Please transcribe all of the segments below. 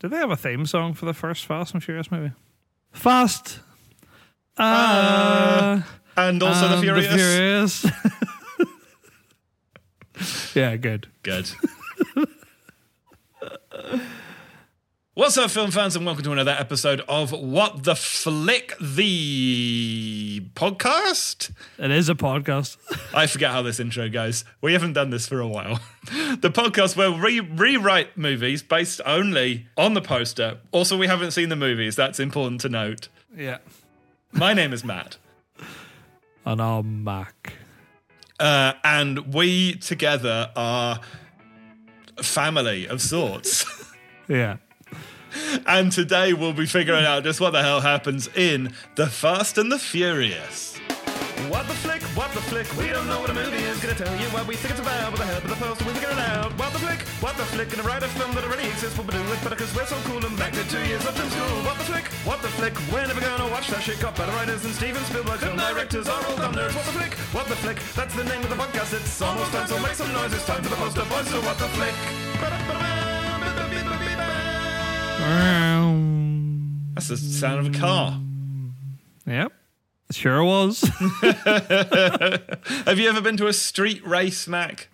Did they have a theme song for the first Fast and Furious movie? Fast. Uh, And also the and Furious. Furious. yeah, good. Good. What's up, film fans, and welcome to another episode of What the Flick, the podcast. It is a podcast. I forget how this intro goes. We haven't done this for a while. The podcast where we rewrite movies based only on the poster. Also, we haven't seen the movies. That's important to note. Yeah. My name is Matt. And I'm Mac. Uh, and we together are a family of sorts. Yeah. and today we'll be figuring out just what the hell happens in The Fast and the Furious. What the flick, what the flick, we don't know what a movie is. Gonna tell you what we think it's about with the help of the poster, we figure it out. What the flick, what the flick, gonna write a film that already exists, but we do it better cause we're so cool and back to two years up from school. What the flick, what the flick, we're never gonna watch that shit. Got better writers than Steven Spielberg, film directors are all dumb. What the flick, what the flick, that's the name of the podcast. It's almost time, so make some noise. It's time for the poster boys, so what the flick. That's the sound of a car. Yep. It sure was. Have you ever been to a street race, Mac?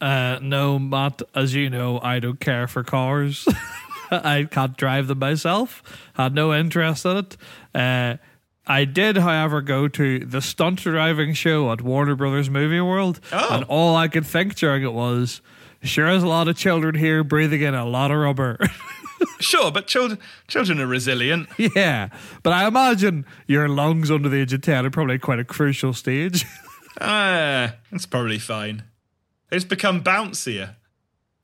Uh, no, Matt, as you know, I don't care for cars. I can't drive them myself. Had no interest in it. Uh, I did, however, go to the stunt driving show at Warner Brothers Movie World, Oh. and all I could think during it was, "Sure, there's a lot of children here breathing in a lot of rubber." Sure, but children children are resilient. yeah, but I imagine your lungs under the age of ten are probably quite a crucial stage. Ah, that's probably fine. It's become bouncier,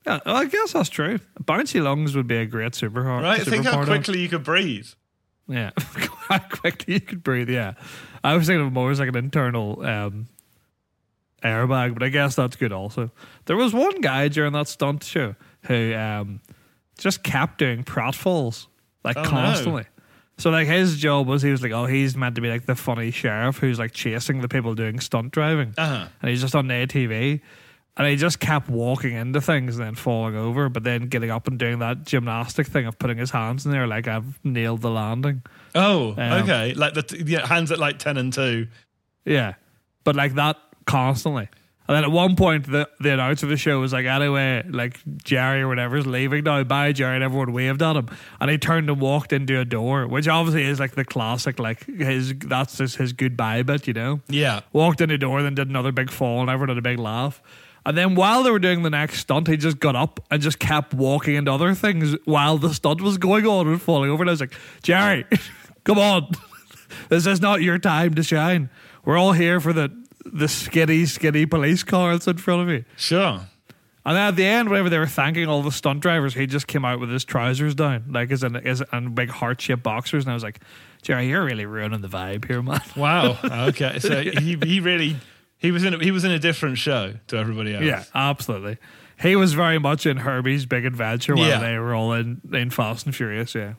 yeah, well, I guess that's true. Bouncy lungs would be a great super superpower. right? Think how quickly you could breathe. Yeah, how quickly you could breathe. Yeah, I was thinking of more as like an internal um, airbag, but I guess that's good also. There was one guy during that stunt show who um, just kept doing pratfalls like Oh, no. constantly. So like his job was he was like, oh, he's meant to be like the funny sheriff who's like chasing the people doing stunt driving, Uh-huh. and he's just on the ATV. And he just kept walking into things and then falling over, but then getting up and doing that gymnastic thing of putting his hands in there like I've nailed the landing. Oh, Um, okay. Like the t- yeah, hands at like ten and two. Yeah. But like that constantly. And then at one point, the, the announcer of the show was like, anyway, like Jerry or whatever is leaving now. Bye, Jerry. And everyone waved at him. And he turned and walked into a door, which obviously is like the classic, like his, that's just his goodbye bit, you know? Yeah. Walked in the door, then did another big fall, and everyone had a big laugh. And then while they were doing the next stunt, he just got up and just kept walking into other things while the stunt was going on and falling over. And I was like, Jerry, come on. This is not your time to shine. We're all here for the the skinny, skinny police car that's in front of you. Sure. And then at the end, whenever they were thanking all the stunt drivers, he just came out with his trousers down, like as in as and big heart shaped boxers. And I was like, Jerry, you're really ruining the vibe here, man. Wow. Okay. So he he really he was in a, he was in a different show to everybody else. Yeah, absolutely. He was very much in Herbie's Big Adventure while Yeah. they were all in, in Fast and Furious. Yeah.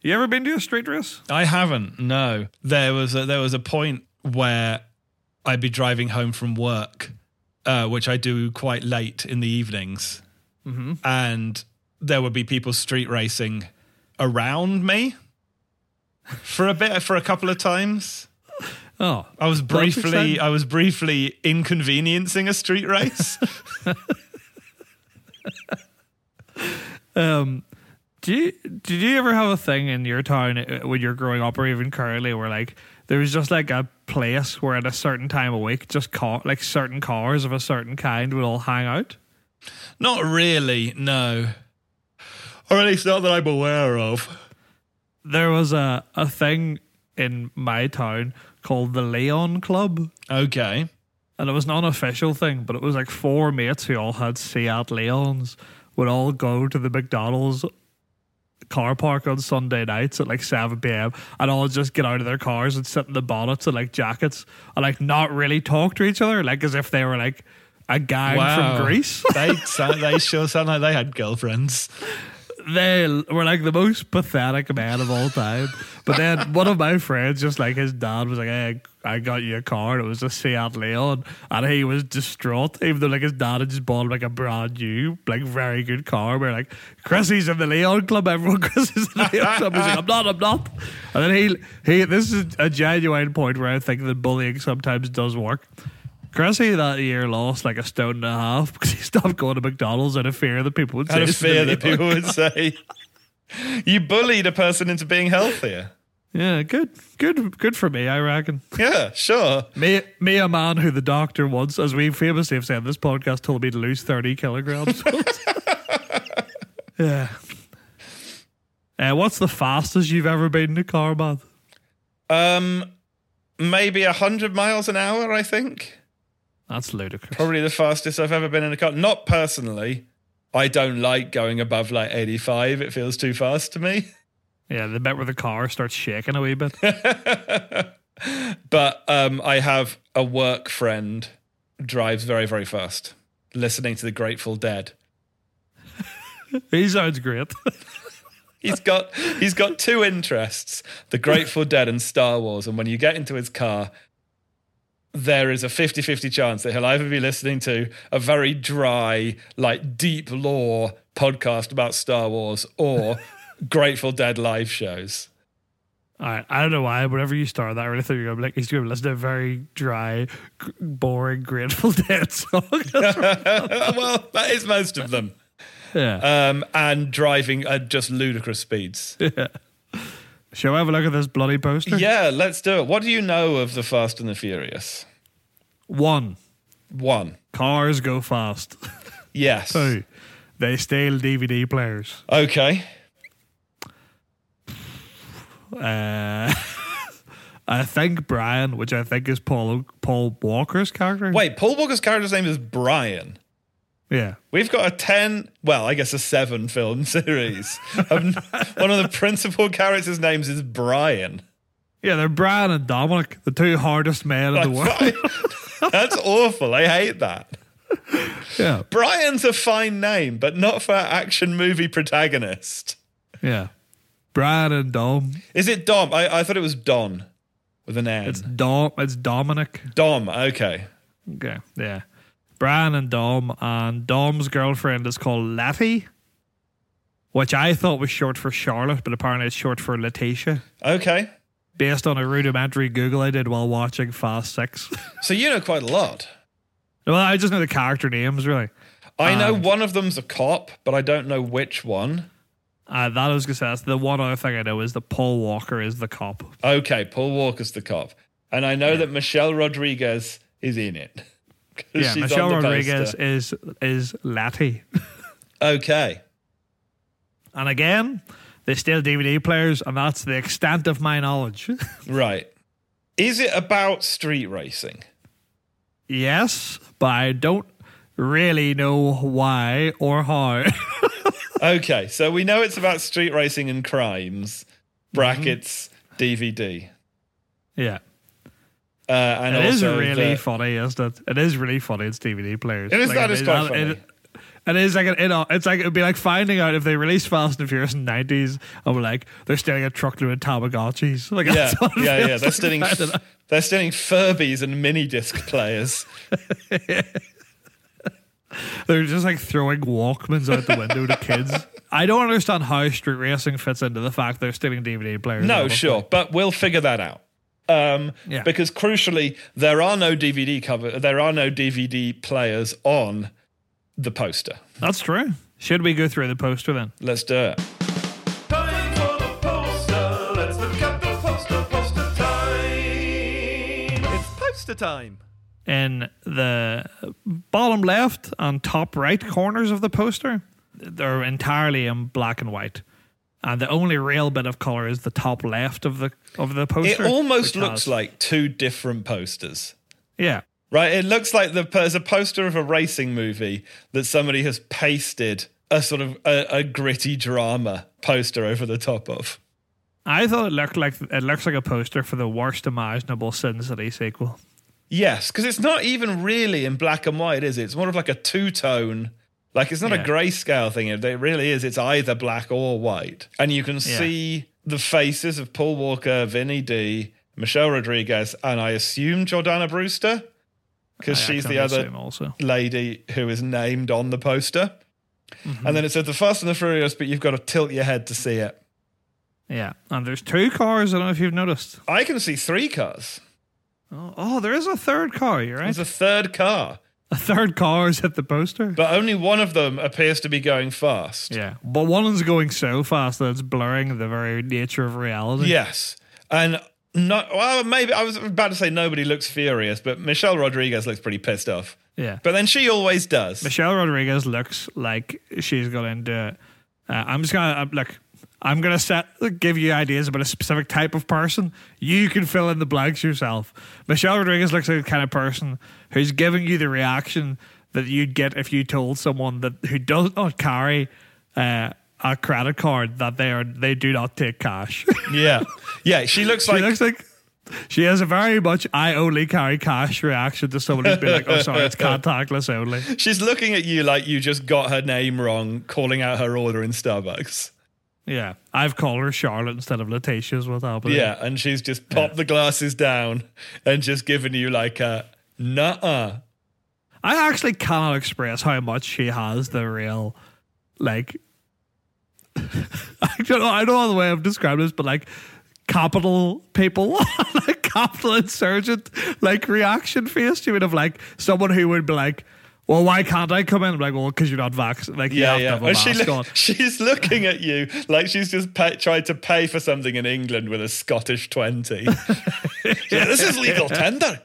You ever been to a street race? I haven't. No. There was a, there was a point where I'd be driving home from work, uh, which I do quite late in the evenings, Mm-hmm. and there would be people street racing around me for a bit, for a couple of times. Oh, I was briefly. I was briefly inconveniencing a street race. um, do you did you ever have a thing in your town uh, when you're growing up, or even currently, where like there was just like a place where at a certain time of week, just car like certain cars of a certain kind would all hang out? Not really, no. Or at least not that I'm aware of. There was a a thing in my town called the Leon Club. Okay. And it was an unofficial thing, but it was like four mates who all had Seat Leons would all go to the McDonald's car park on Sunday nights at like 7 p.m. and all just get out of their cars and sit in the bonnets and like jackets and like not really talk to each other, like as if they were like a gang Wow. from Grease. they sound, they sure sound like they had girlfriends. they were like the most pathetic man of all time. But then one of my friends, just like his dad, was like, "Hey, I got you a car. And it was a Seat Leon, and he was distraught. Even though like his dad had just bought him like a brand new, like very good car. We're like, Chrissy's in the Leon Club. Everyone, Chrissy's in the Leon Club. He's like, I'm not, I'm not. And then he, he. This is a genuine point where I think that bullying sometimes does work. Chrissy that year lost like a stone and a half because he stopped going to McDonald's out of fear that people would say Out of it's in the fear that people would say you bullied a person into being healthier. Yeah, good, good, good for me. I reckon. Yeah, sure. Me, me, a man who the doctor once, as we famously have said, in this podcast told me to lose thirty kilograms. yeah. Uh, what's the fastest you've ever been in a car, man? Um, maybe a hundred miles an hour. I think That's ludicrous. probably the fastest I've ever been in a car. Not personally. I don't like going above like eighty-five. It feels too fast to me. Yeah, the bit where the car starts shaking a wee bit. But um, I have a work friend drives very very fast, listening to the Grateful Dead. he sounds great. He's got he's got two interests: the Grateful Dead and Star Wars. And when you get into his car, there is a 50-50 chance that he'll either be listening to a very dry, like deep lore podcast about Star Wars or Grateful Dead live shows. All right, I don't know why. Whenever you start that, I really thought you were gonna be like he's going to listen to a very dry, g- boring, Grateful Dead song. well, that is most of them. yeah. Um, and driving at just ludicrous speeds. Shall we have a look at this bloody poster? Yeah, let's do it. What do you know of the Fast and the Furious? One, One. cars go fast. Yes. Two, they steal DVD players. Okay. Uh, I think Brian, which I think is Paul Paul Walker's character. Wait, Paul Walker's character's name is Brian. yeah, We've got a 10, well, I guess a seven film series. One of the principal characters' names is Brian. yeah, they're Brian and Dominic, the two hardest men in the world. That's awful. I hate that. yeah, Brian's a fine name, but not for an action movie protagonist. yeah, Brian and Dom. Is it Dom? I, I thought it was Don with an N. It's Dom. It's Dominic. Dom, okay. Okay, yeah, Brian and Dom, and Dom's girlfriend is called Letty, which I thought was short for Charlotte, but apparently it's short for Letitia. Okay. Based on a rudimentary Google I did while watching Fast Six. So you know quite a lot. well, I just know the character names really. I know Um, one of them's a cop, but I don't know which one. Uh, that I was gonna say that's the one other thing I know is that Paul Walker is the cop. Okay, Paul Walker's the cop. And I know that Michelle Rodriguez is in it. Yeah, Michelle Rodriguez poster. is is Letty. Okay. and again, they steal DVD players, and that's the extent of my knowledge. Right. Is it about street racing? yes, but I don't really know why or how. Okay, so we know it's about street racing and crimes. Brackets DVD. yeah. Uh, and It is really the- funny, isn't it? It is really funny. It's DVD players. It is- that is quite it- funny. It, it is like an, you know, it's like it'd be like finding out if they released Fast and Furious in the nineties and we're like they're stealing a truckload of Tamagotchis. Like yeah, that's what it yeah, yeah. They're like stealing, out. they're stealing Furbies and mini disc players. They're just like throwing Walkmans out the window to kids. I don't understand how street racing fits into the fact they're stealing DVD players. No, honestly. sure, but we'll figure that out. Um, Yeah. Because crucially, there are no DVD cover, there are no DVD players on the poster. That's true. Should we go through the poster then? Let's do it. Time for the poster. Let's look at the poster. Poster time. It's poster time. In the bottom left and top right corners of the poster, they're entirely in black and white. And the only real bit of color is the top left of the of the poster. It almost looks has- like two different posters. yeah, Right? It looks like the, there's a poster of a racing movie that somebody has pasted a sort of a, a gritty drama poster over the top of. I thought it looked like it looks like a poster for the worst imaginable Sin City sequel. Yes, because it's not even really in black and white, is it? It's more of like a two tone. Like it's not Yeah. a grayscale thing. It really is. It's either black or white, and you can see the faces of Paul Walker, Vinny D, Michelle Rodriguez, and I assume Jordana Brewster because she's the other also. lady who is named on the poster. Mm-hmm. And then it said the Fast and the Furious, but you've got to tilt your head to see it. Yeah, and there's two cars. I don't know if you've noticed. I can see three cars. Oh, oh there is a third car. You're right. There's a third car, A third car is at the poster. but only one of them appears to be going fast. yeah, but one is going so fast that it's blurring the very nature of reality. Yes. And not well, maybe I was about to say nobody looks furious, but Michelle Rodriguez looks pretty pissed off. yeah. But then she always does. Michelle Rodriguez looks like she's going to. Uh, I'm just gonna uh, look. I'm gonna set give you ideas about a specific type of person. You can fill in the blanks yourself. Michelle Rodriguez looks like the kind of person who's giving you the reaction that you'd get if you told someone that who does not carry uh, a credit card that they are they do not take cash. yeah. Yeah, she looks she like looks like. She has a very much I only carry cash reaction to someone who's been like, oh, sorry, it's contactless only. she's looking at you like you just got her name wrong, calling out her order in Starbucks. Yeah, I've called her Charlotte instead of Letitia's what's happening. Yeah, and she's just popped the glasses down and just given you like a nuh-uh. I actually cannot express how much she has the real, like, I don't know, I don't know the way I've described this, but like, capital people, like capital insurgent, like reaction face to would have like someone who would be like, well, why can't I come in? I'm like, well, because you're not vaccinated. Like, Yeah, yeah. to have a she lo- she's looking at you like she's just pay- tried to pay for something in England with a Scottish 20. Yeah, this is legal tender.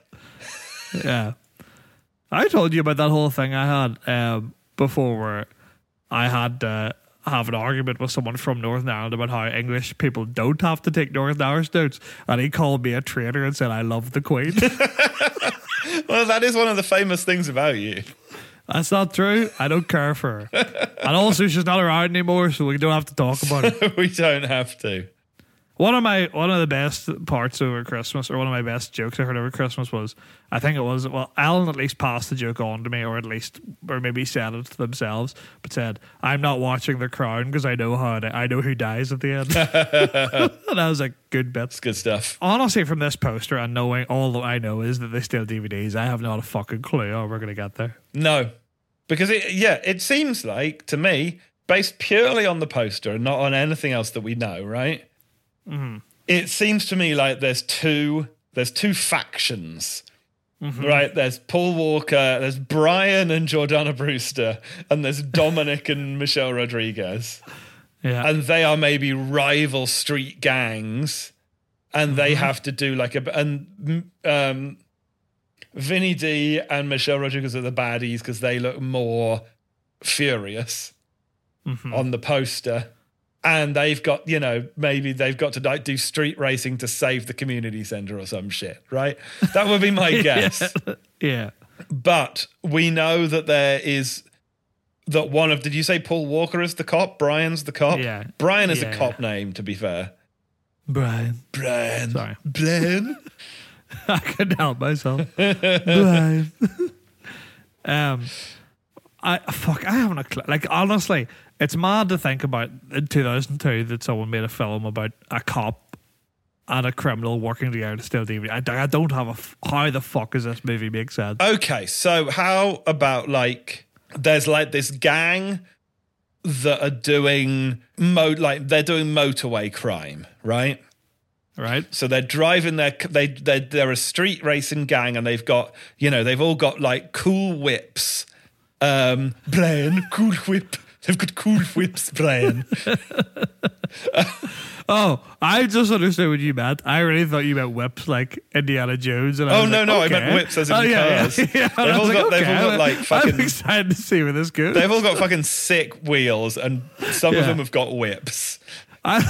Yeah. I told you about that whole thing I had um, before where I had to have an argument with someone from Northern Ireland about how English people don't have to take Northern Irish notes. And he called me a traitor and said, I love the Queen. Well, that is one of the famous things about you. That's not true. I don't care for her. And also, she's not around anymore, so we don't have to talk about it. we don't have to. One of my one of the best parts over Christmas, or one of my best jokes I heard over Christmas was, I think it was well, Alan at least passed the joke on to me, or at least, or maybe said it to themselves, but said, "I'm not watching The Crown because I know how it, I know who dies at the end." and I was like, "Good bits." It's good stuff. Honestly, from this poster and knowing all that I know is that they steal DVDs, I have not a fucking clue how we're gonna get there. No, because it, yeah, it seems like to me, based purely on the poster and not on anything else that we know, right? Mm-hmm. It seems to me like there's two there's two factions. Mm-hmm. Right, there's Paul Walker, there's Brian and Jordana Brewster, and there's Dominic and Michelle Rodriguez. Yeah, and they are maybe rival street gangs, and they mm-hmm. have to do like a and um, Vinny D and Michelle Rodriguez are the baddies because they look more furious mm-hmm. on the poster, and they've got you know maybe they've got to like do street racing to save the community center or some shit, right? That would be my guess. yeah. But we know that there is that one of did you say Paul Walker is the cop? Brian's the cop? Yeah. Brian is Yeah, a cop name, to be fair. Brian, Brian. Sorry. Brian. I couldn't help myself. Brian. um, I fuck. I haven't a clue. Like honestly, it's mad to think about in 2002 that someone made a film about a cop and a criminal working together to steal DVD. I, I don't have a. f- How the fuck does this movie make sense? Okay, so how about like there's like this gang that are doing mo like they're doing motorway crime, right? Right? So they're driving their they they they're a street racing gang and they've got you know they've all got like cool whips. Um, Brian, cool whip. They've got cool whips, Brian. Oh, I just understood what you meant. I really thought you meant whips like Indiana Jones. And I Oh, no, like, no, I meant whips as in oh, yeah, cars. Yeah, yeah. They've all like, got- they've all got, like, I'm fucking- excited to see where this goes. They've all got fucking sick wheels, and some of them have got whips. I,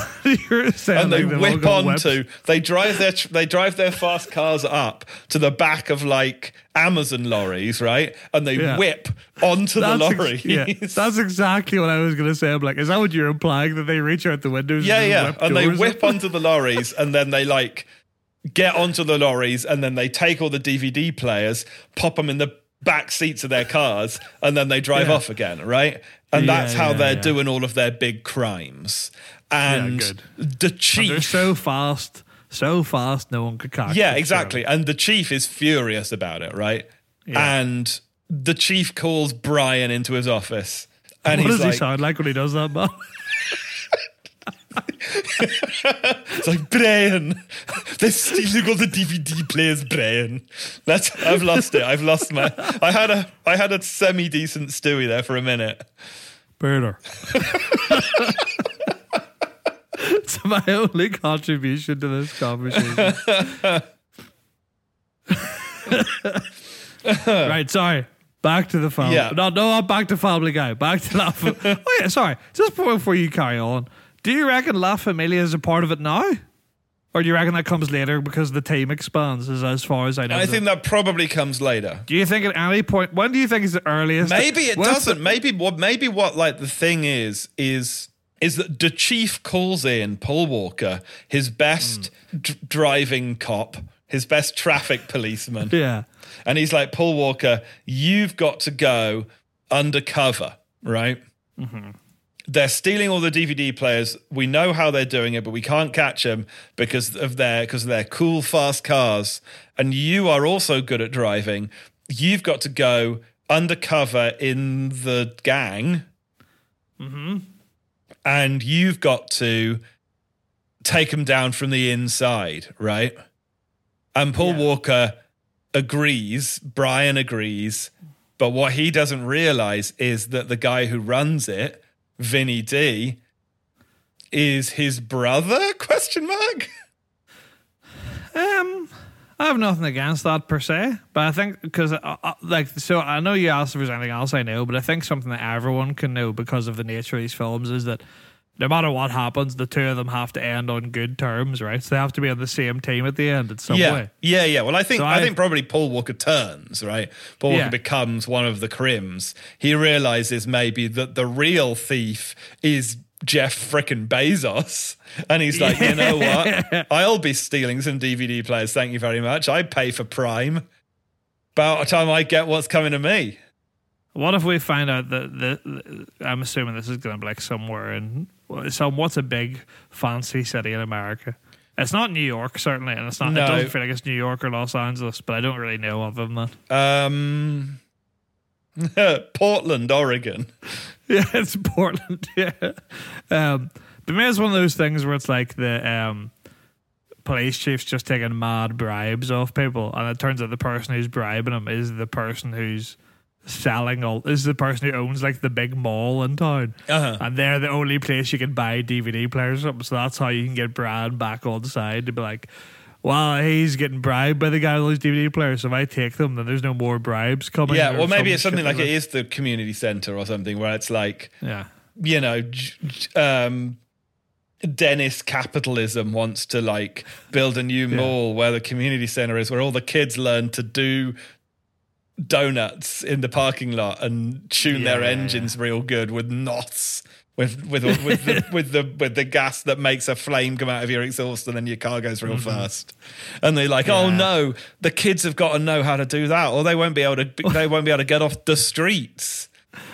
you're saying and they like whip onto they drive their they drive their fast cars up to the back of like Amazon lorries, right? And they Yeah. whip onto the That's ex- lorries. yeah, that's exactly what I was going to say. I'm like, is that what you're implying that they reach out the windows? yeah, and yeah. And they whip up? onto the lorries and then they like get onto the lorries and then they take all the DVD players, pop them in the back seats of their cars, and then they drive Yeah. off again, right? And that's how they're doing all of their big crimes. And good. the chief They're so fast so fast no one could catch. Yeah, exactly. And the chief is furious about it, right? Yeah. And the chief calls Brian into his office. And What he's does like, he sound like when he does that, man? it's like Brian, they're stealing all the DVD players, Brian. That's I've lost it. I've lost my. I had a I had a semi decent Stewie there for a minute. Burner. it's my only contribution to this conversation. right, sorry. Back to the family. Yeah. No, no, not back to Family Guy. Back to La Familia. oh, yeah, sorry. Just before you carry on, do you reckon La Familia is a part of it now? Or do you reckon that comes later because the team expands, as, as far as I know? I think that probably comes later. do you think at any point, when do you think is the earliest? Maybe it doesn't. Maybe what maybe what like the thing is is is that the chief calls in Paul Walker, his best hmm. d- driving cop, his best traffic policeman. yeah. And he's like, Paul Walker, you've got to go undercover, right? Mm-hmm. They're stealing all the DVD players. We know how they're doing it, but we can't catch them because of their because of their cool, fast cars. And you are also good at driving. You've got to go undercover in the gang, mm-hmm. And you've got to take them down from the inside, right? And Paul Yeah. Walker agrees, Brian agrees, but what he doesn't realize is that the guy who runs it, Vinny D, is his brother? Question mark. Um, I have nothing against that per se, but I think because uh, uh, like so, I know you asked if there's anything else I know, but I think something that everyone can know because of the nature of these films is that no matter what happens, the two of them have to end on good terms, right? So they have to be on the same team at the end in some yeah, way. yeah, yeah. Well, I think So I, I- think probably Paul Walker turns right. Paul Yeah. Walker becomes one of the crims. He realizes maybe that the real thief is Jeff frickin' Bezos, and he's like, you know what? I'll be stealing some DVD players. Thank you very much. I pay for Prime. About the time I get what's coming to me. What if we find out that the, I'm assuming this is going to be like somewhere in some what's a big fancy city in America? It's not New York certainly, and it's not. No. It doesn't feel like it's New York or Los Angeles, but I don't really know of them. That. Um, Portland, Oregon. Yeah, it's Portland. Yeah, um, but maybe it's one of those things where it's like the um, police chief's just taking mad bribes off people, and it turns out the person who's bribing them is the person who's selling all. Is the person who owns like the big mall in town, Uh-huh. and they're the only place you can buy DVD players. Or something. So that's how you can get Brad back on side to be like. Well, he's getting bribed by the guy with those DVD players. So if I take them, then there's no more bribes coming. Yeah, well, maybe some it's something shit like it is the community center or something where it's like, Yeah. you know, um, Dennis capitalism wants to like build a new mall where the community center is, where all the kids learn to do donuts in the parking lot and tune their Yeah, yeah, engines real good with knots. With with with the, with the with the gas that makes a flame come out of your exhaust and then your car goes real fast, and they're like, oh Mm-hmm. No, the kids have got to know how to do that, or they won't be able to they won't be able to get off the streets.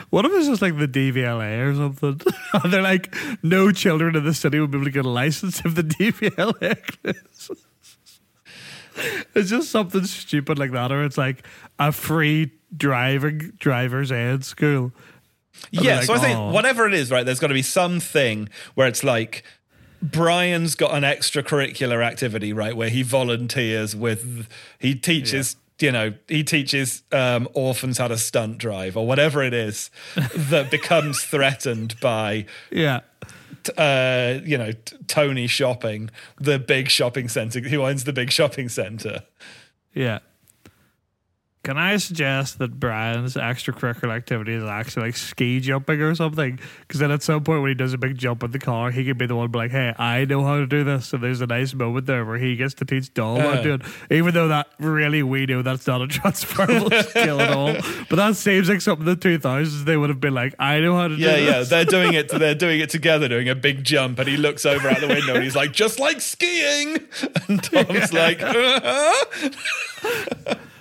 What if it's just like the DVLA or something? And They're like, no children in the city will be able to get a license if the DVLA exists. It's just something stupid like that, or it's like a free driving driver's ed school. Yeah, they're so I like, think "Oh." whatever it is, right, there's got to be something where it's like Brian's got an extracurricular activity, right, where he volunteers with, he teaches, you know, he teaches um, orphans how to stunt drive or whatever it is that becomes threatened by, Yeah. uh, you know, Tony shopping, the big shopping center, who owns the big shopping center. Yeah. Can I suggest that Brian's extracurricular activity is actually like ski jumping or something? Because then at some point when he does a big jump in the car, he could be the one be like, hey, I know how to do this. So there's a nice moment there where he gets to teach Dom how to do it. Even though that really, we know that's not a transferable skill at all. But that seems like something in the 2000s they would have been like, I know how to Yeah, do yeah, this. they're doing it. They're doing it together, doing a big jump, and he looks over out the window and he's like, "Just like skiing." And Dom's like, "Uh-huh."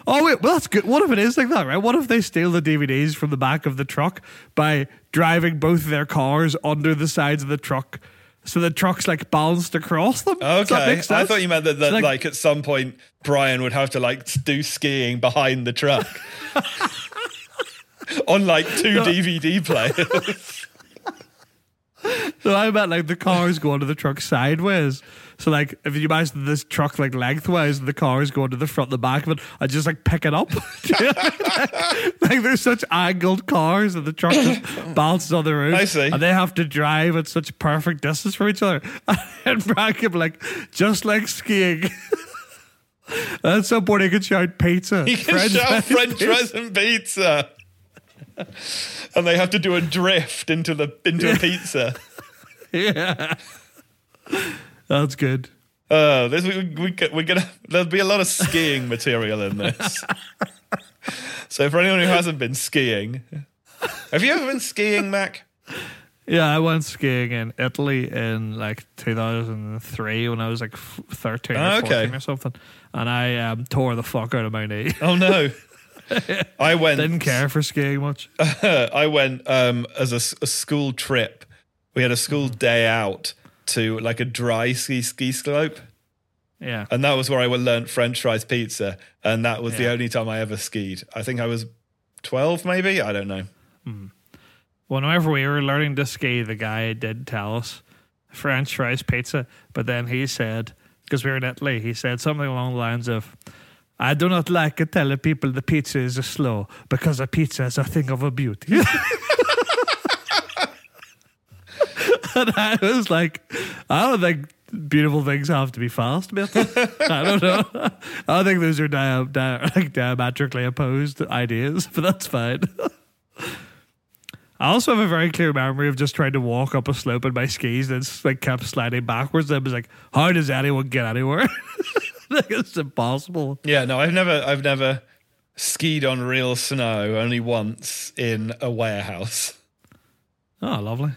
Oh wait, well that's good. What if it is like that, right? What if they steal the DVDs from the back of the truck by driving both their cars under the sides of the truck so the truck's like balanced across them. Okay, I thought you meant that, that like- like, at some point Brian would have to like do skiing behind the truck on like two DVD players. So I meant like the car's go under the truck sideways. So like if you imagine this truck like lengthwise and the car's going to the front and the back of it, I just like pick it up. Do you know I mean? like there's such angled cars that the truck just bounces on the roof. I see. And they have to drive at such perfect distance from each other. And Brad can like, just like skiing. At some point he could shout pizza. You can French shout French fries and pizza. and they have to do a drift into the into a pizza. Yeah. That's good. Oh, this we, we, we're gonna. There'll be a lot of skiing material in this. so for anyone who hasn't been skiing, have you ever been skiing, Mac? Yeah, I went skiing in Italy in like 2003 when I was like f- 13 or Ah, okay. 14 or something. And I um, tore the fuck out of my knee. Oh no. I went. Didn't care for skiing much. I went um, as a school trip. We had a school day out to like a dry ski ski slope, Yeah. and that was where I learned French fries pizza, and that was the only time I ever skied. I think I was twelve, maybe. I don't know. Hmm. Whenever we were learning to ski, the guy did tell us French fries pizza. But then he said, because we were in Italy, he said something along the lines of, I do not like telling people the pizza is slow because a pizza is a thing of a beauty. and I was like, I don't think beautiful things have to be fast. I don't know. I think those are dia- dia- like diametrically opposed ideas, but that's fine. I also have a very clear memory of just trying to walk up a slope in my skis and it's like kept sliding backwards. I was like, how does anyone get anywhere? like, it's impossible. Yeah, no, I've never, I've never skied on real snow. Only once in a warehouse. Oh, lovely.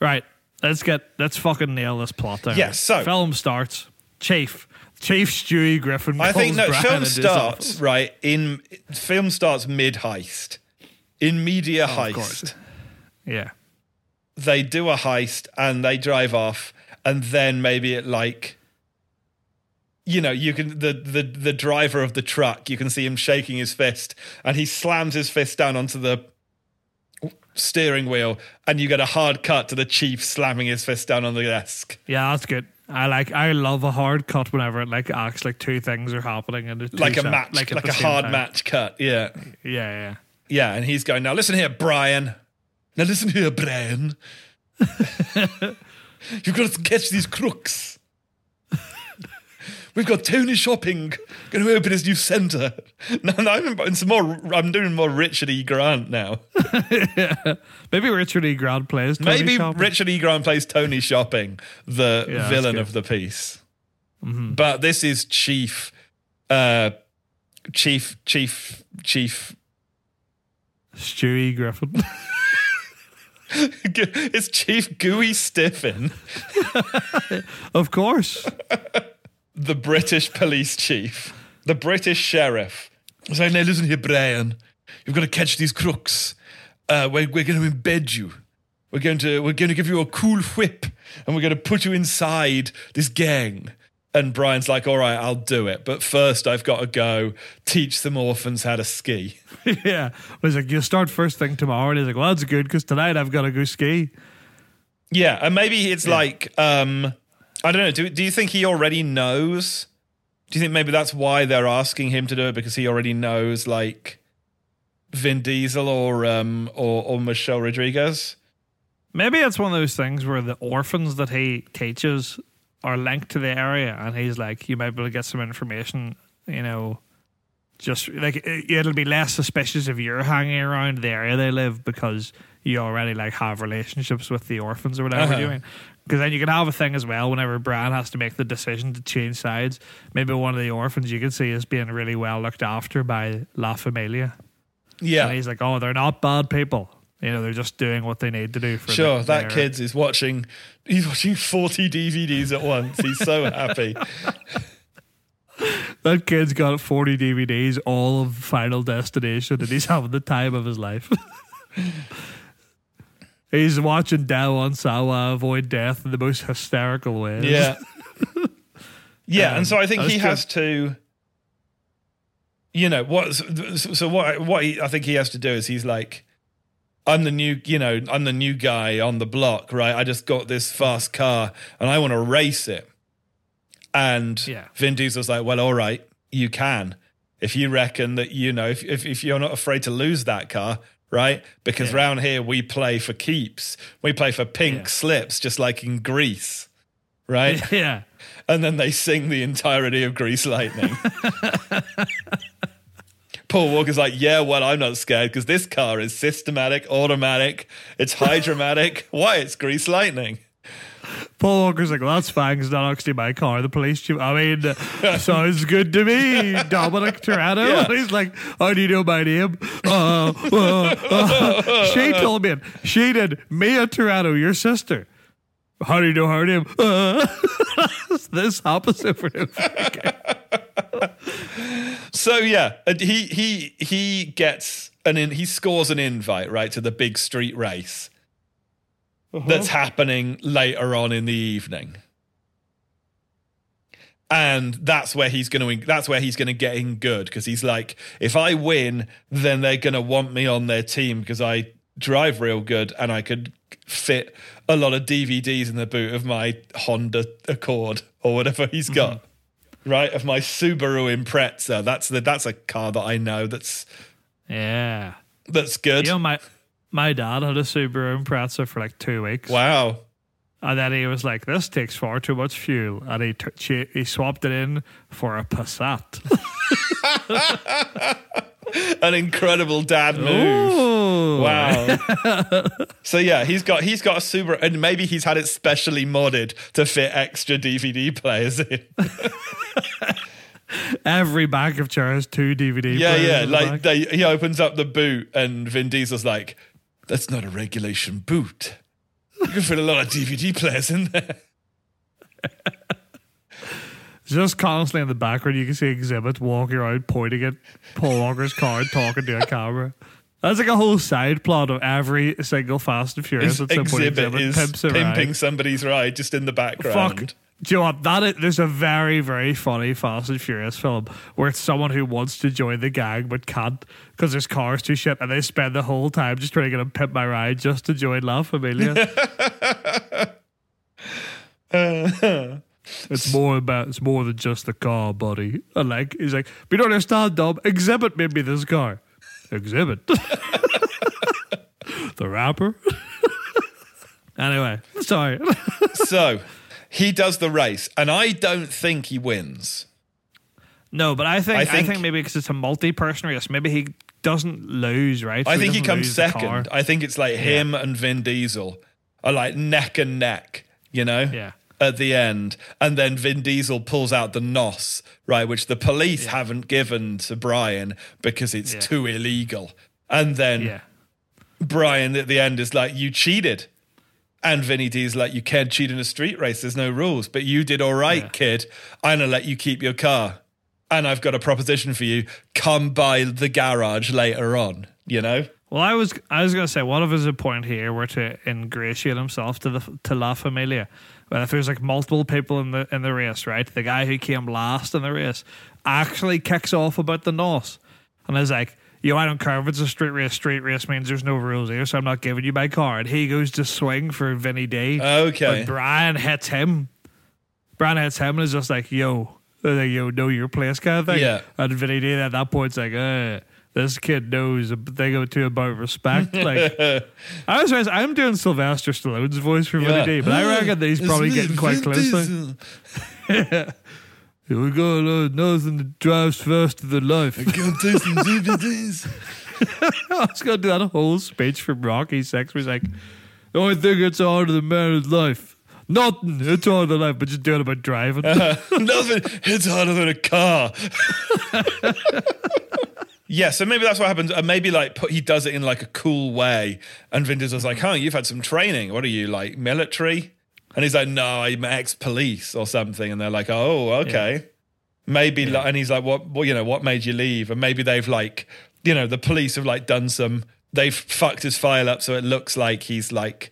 Right, let's get let's fucking nail this plot down. Yes, so- film starts. Chief, Chief Stewie Griffin. I think no. Brian Film starts right in. Film starts mid heist. In media Oh, heist, Yeah, they do a heist and they drive off, and then maybe it like. You know, you can the, the the driver of the truck. You can see him shaking his fist, and he slams his fist down onto the steering wheel, and you get a hard cut to the chief slamming his fist down on the desk, yeah, that's good. I like. I love a hard cut whenever it like acts like two things are happening and like a match, like, the a hard time. match cut. Yeah, Yeah, yeah. Yeah, and he's going, now listen here, Brian. Now listen here, Brian. You've got to catch these crooks. We've got Tony Shopping going to open his new centre. Now, now I'm some more. I'm doing more Richard E. Grant now. Maybe Richard E. Grant plays. Tony Maybe Shopping. Richard E. Grant plays Tony Shopping, the Yeah, villain of the piece. But this is Chief, uh, Chief, Chief, Chief. Stewie Griffin. it's Chief Gooey Stiffin. of course. The British police chief, the British sheriff. So now listen here, Brian. You've got to catch these crooks. Uh, we're, we're going to embed you. We're going to we're going to give you a cool whip, and we're going to put you inside this gang. And Brian's like, "All right, I'll do it, but first I've got to go teach some orphans how to ski." yeah. He's like, you start first thing tomorrow. And he's like, well, that's good because tonight I've got to go ski. Yeah, and maybe it's like um I don't know. Do do you think he already knows? Do you think maybe that's why they're asking him to do it because he already knows like Vin Diesel or um or or Michelle Rodriguez? Maybe it's one of those things where the orphans that he teaches are linked to the area, and he's like, you might be able to get some information, you know, just like it- it'll be less suspicious if you're hanging around the area they live because you already like have relationships with the orphans or whatever Uh-huh. you're doing. Because then you can have a thing as well whenever Brian has to make the decision to change sides. Maybe one of the orphans you can see is being really well looked after by La Familia. And Yeah. he's like, oh, they're not bad people. You know, they're just doing what they need to do for Sure, the- that their- kid's is watching he's watching 40 DVDs at once. He's so happy. That kid's got 40 DVDs, all of Final Destination, and he's having the time of his life. He's watching Devon Sawa avoid death in the most hysterical way. Yeah. yeah, Um, and so I think he good. has to you know, what so so what what he, I think he has to do is he's like I'm the new, you know, I'm the new guy on the block, right? I just got this fast car and I want to race it. And Yeah. Vin Diesel's like, well, all right, you can. If you reckon that, you know, if, if, if you're not afraid to lose that car, right? Because Yeah. round here we play for keeps. We play for pink Yeah. slips, just like in Grease, right? Yeah. and then they sing the entirety of Grease Lightning. Paul Walker's like, yeah, well, I'm not scared because this car is systematic, automatic, it's hydromatic. Why? It's Grease Lightning. Paul Walker's like, well, that's fine. It's not actually my car. The police chief. I mean, uh, sounds good to me. Dominic Toretto. Yeah. And he's like, how do you know my name? Uh, uh, uh. She told me it. She did. Mia Toretto, your sister. How do you know her name? This opposite for him. So yeah, he he he gets an in, he scores an invite right to the big street race Uh-huh. that's happening later on in the evening. And that's where he's going to that's where he's going to get in good because he's like if I win then they're going to want me on their team because I drive real good and I could fit a lot of DVDs in the boot of my Honda Accord or whatever he's got mm-hmm. right of my Subaru Impreza. That's the that's a car that I know that's Yeah. that's good. You know, my my dad had a Subaru Impreza for like two weeks. Wow. And then he was like, this takes far too much fuel. And he, t- he swapped it in for a Passat. An incredible dad move. Ooh. Wow. so yeah, he's got he's got a Subaru and maybe he's had it specially modded to fit extra DVD players in. Every bag of chairs, two DVD Yeah, players yeah. the Like they, he opens up the boot and Vin Diesel's like, "That's not a regulation boot. You can fit a lot of DVD players in there." Just constantly in the background, you can see Xzibit walking around pointing at Paul Walker's car and talking to a camera. That's like a whole side plot of every single Fast and Furious. His at some point, Xzibit is pimps a ride. pimping somebody's ride just in the background. Fuck. Do you know what? That is, there's a very, very funny Fast and Furious film where it's someone who wants to join the gang but can't because his car is too shit, and they spend the whole time just trying to get him pimp my ride just to join La Familia. it's more about it's more than just the car, buddy. And like he's like, but you don't understand, Dom. Xzibit made me this car. Xzibit. the rapper. anyway, sorry. so he does the race, and I don't think he wins. No, but I think I I think- think, maybe because it's a multi-person race, maybe he doesn't lose, right? I think he doesn't comes lose the car. second. I think it's like him and Vin Diesel are like neck and neck, you know? Yeah. At the end. And then Vin Diesel pulls out the NOS, right, which the police haven't given to Brian because it's Yeah. too illegal. And then Yeah, Brian at the end is like, You cheated. And Vinny D's like, You can't cheat in a street race. There's no rules. But you did all right, Yeah. kid. I'm going to let you keep your car. And I've got a proposition for you. Come by the garage later on, you know? Well, I was I was going to say one of his point here were to ingratiate himself to the to La Familia. But if there's like multiple people in the in the race, right? The guy who came last in the race actually kicks off about the NOS and is like, "Yo, I don't care if it's a straight race. Straight race means there's no rules here, so I'm not giving you my card. He goes to swing for Vinny D. Okay. But Brian hits him. Brian hits him and is just like, yo, like, yo, know your place kind of thing. Yeah. And Vinny D at that point's like, uh, this kid knows a thing or two about respect. Like, I was I'm doing Sylvester Stallone's voice for Yeah. Vinny D, but I reckon that he's probably getting quite close. Here we go, Lord, nothing that drives faster than life. I Can't taste some DVDs. I was going to do that whole speech from Rocky Six where he's like, the only thing that's harder than man is life. Nothing. It's harder than life, but just doing it about driving. Uh-huh. Nothing hits harder than a car. yeah, so maybe that's what happens. And maybe like put, he does it in like a cool way. And Vin Diesel's like, huh, you've had some training. What are you, like military? And he's like, no, I'm ex police or something. And they're like, oh, okay. Maybe, like, and he's like, what, well, you know, what made you leave? And maybe they've like, you know, the police have like done some, they've fucked his file up so it looks like he's like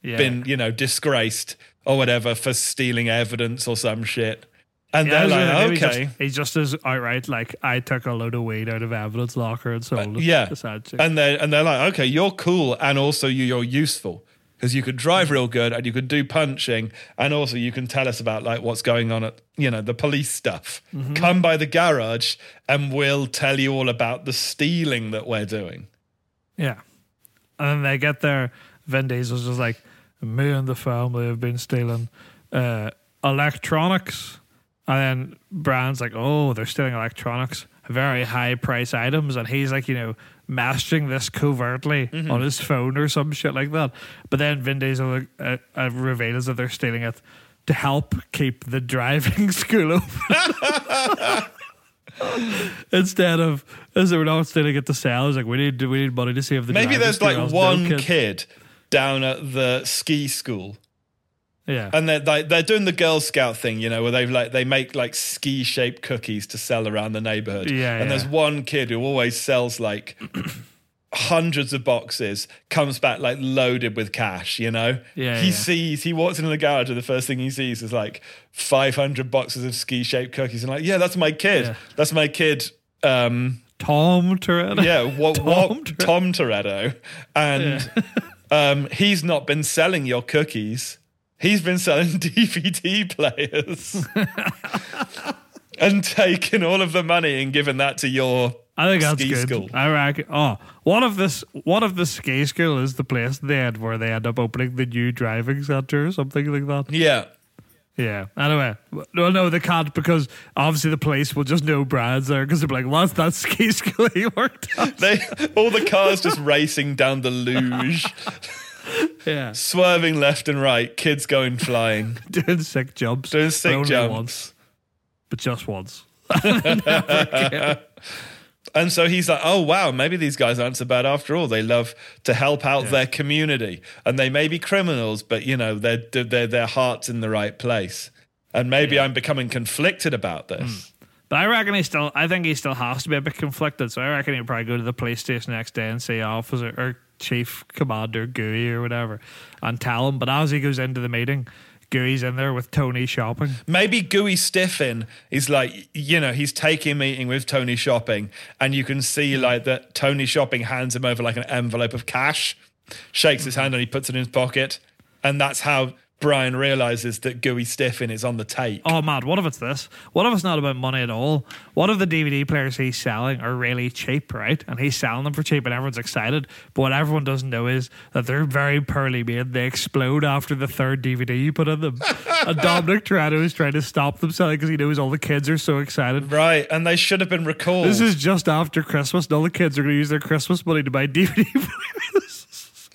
Yeah. been, you know, disgraced or whatever for stealing evidence or some shit. And Yeah, they're like, okay. Just, he's just as outright like I took a load of weed out of evidence locker and sold it. Uh, yeah. essentially. And they're, and they're like, okay, you're cool, and also you, you're useful because you could drive real good, and you could do punching, and also you can tell us about like what's going on at you know the police stuff. Mm-hmm. Come by the garage, and we'll tell you all about the stealing that we're doing. Yeah. And then they get there. Vin Diesel's just like, me and the family have been stealing uh, electronics. And then Brian's like, oh, they're stealing electronics, very high price items. And he's like, you know, mastering this covertly on his phone or some shit like that. But then Vin Diesel uh, uh, reveals that they're stealing it to help keep the driving school open. Instead of, as they were not stealing it to sell, it's like, we need, we need money to save the Maybe there's like one kid- kid down at the ski school Yeah. and they're like they're doing the Girl Scout thing, you know, where they've like they make like ski shaped cookies to sell around the neighborhood. Yeah, and yeah. there's one kid who always sells like hundreds of boxes, comes back like loaded with cash. You know, Yeah, He yeah. sees he walks into the garage and the first thing he sees is like 500 boxes of ski shaped cookies, and like, yeah, that's my kid. Yeah. That's my kid. Um, Tom Toretto. yeah, what, Tom what, Toretto. Tom Toretto, and um, he's not been selling your cookies. He's been selling DVD players and taking all of the money and giving that to your I think that's ski good. school. I reckon. Oh, what if this? What if the ski school is the place had where they end up opening the new driving center or something like that? Yeah, Yeah. Anyway, no, no, they can't because obviously the police will just know Brad's there because they're be like, "What's that ski school he worked at?" they all the cars just racing down the luge, Yeah, swerving left and right. Kids going flying, doing sick jumps, doing sick only jumps. once, but just once. And so he's like, oh, wow, maybe these guys aren't so bad after all. They love to help out their community. And they may be criminals, but, you know, they're, they're, their heart's in the right place. And maybe I'm becoming conflicted about this. Hmm. But I reckon he still. I think he still has to be a bit conflicted. So I reckon he'll probably go to the police station next day and say officer or chief commander Gooey or whatever, and tell him. But as he goes into the meeting, Gooey's in there with Tony shopping. Maybe Gooey Stiffin is like, you know, he's taking a meeting with Tony Shopping, and you can see hmm. like that Tony Shopping hands him over like an envelope of cash, shakes his hand, and he puts it in his pocket. And that's how Brian realizes that Gooey Stiffin is on the tape. Oh man, what if it's this? What if it's not about money at all? What if the DVD players he's selling are really cheap, right? And he's selling them for cheap and everyone's excited. But what everyone doesn't know is that they're very poorly made. They explode after the third DVD you put in them. and Dominic Toretto is trying to stop them selling because he knows all the kids are so excited. Right, and they should have been recalled. This is just after Christmas, and all the kids are going to use their Christmas money to buy DVD players.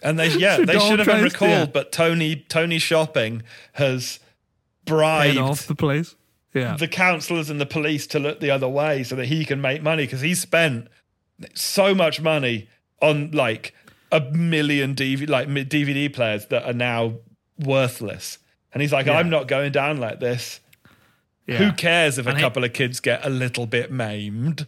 And they yeah, So they should have been recalled, yeah. but Tony Tony Shopping has bribed off the place. Yeah. the councillors and the police to look the other way so that he can make money because he spent so much money on like a million DV, like DVD players that are now worthless. And he's like, Yeah. I'm not going down like this. yeah. Who cares if a And he- couple of kids get a little bit maimed?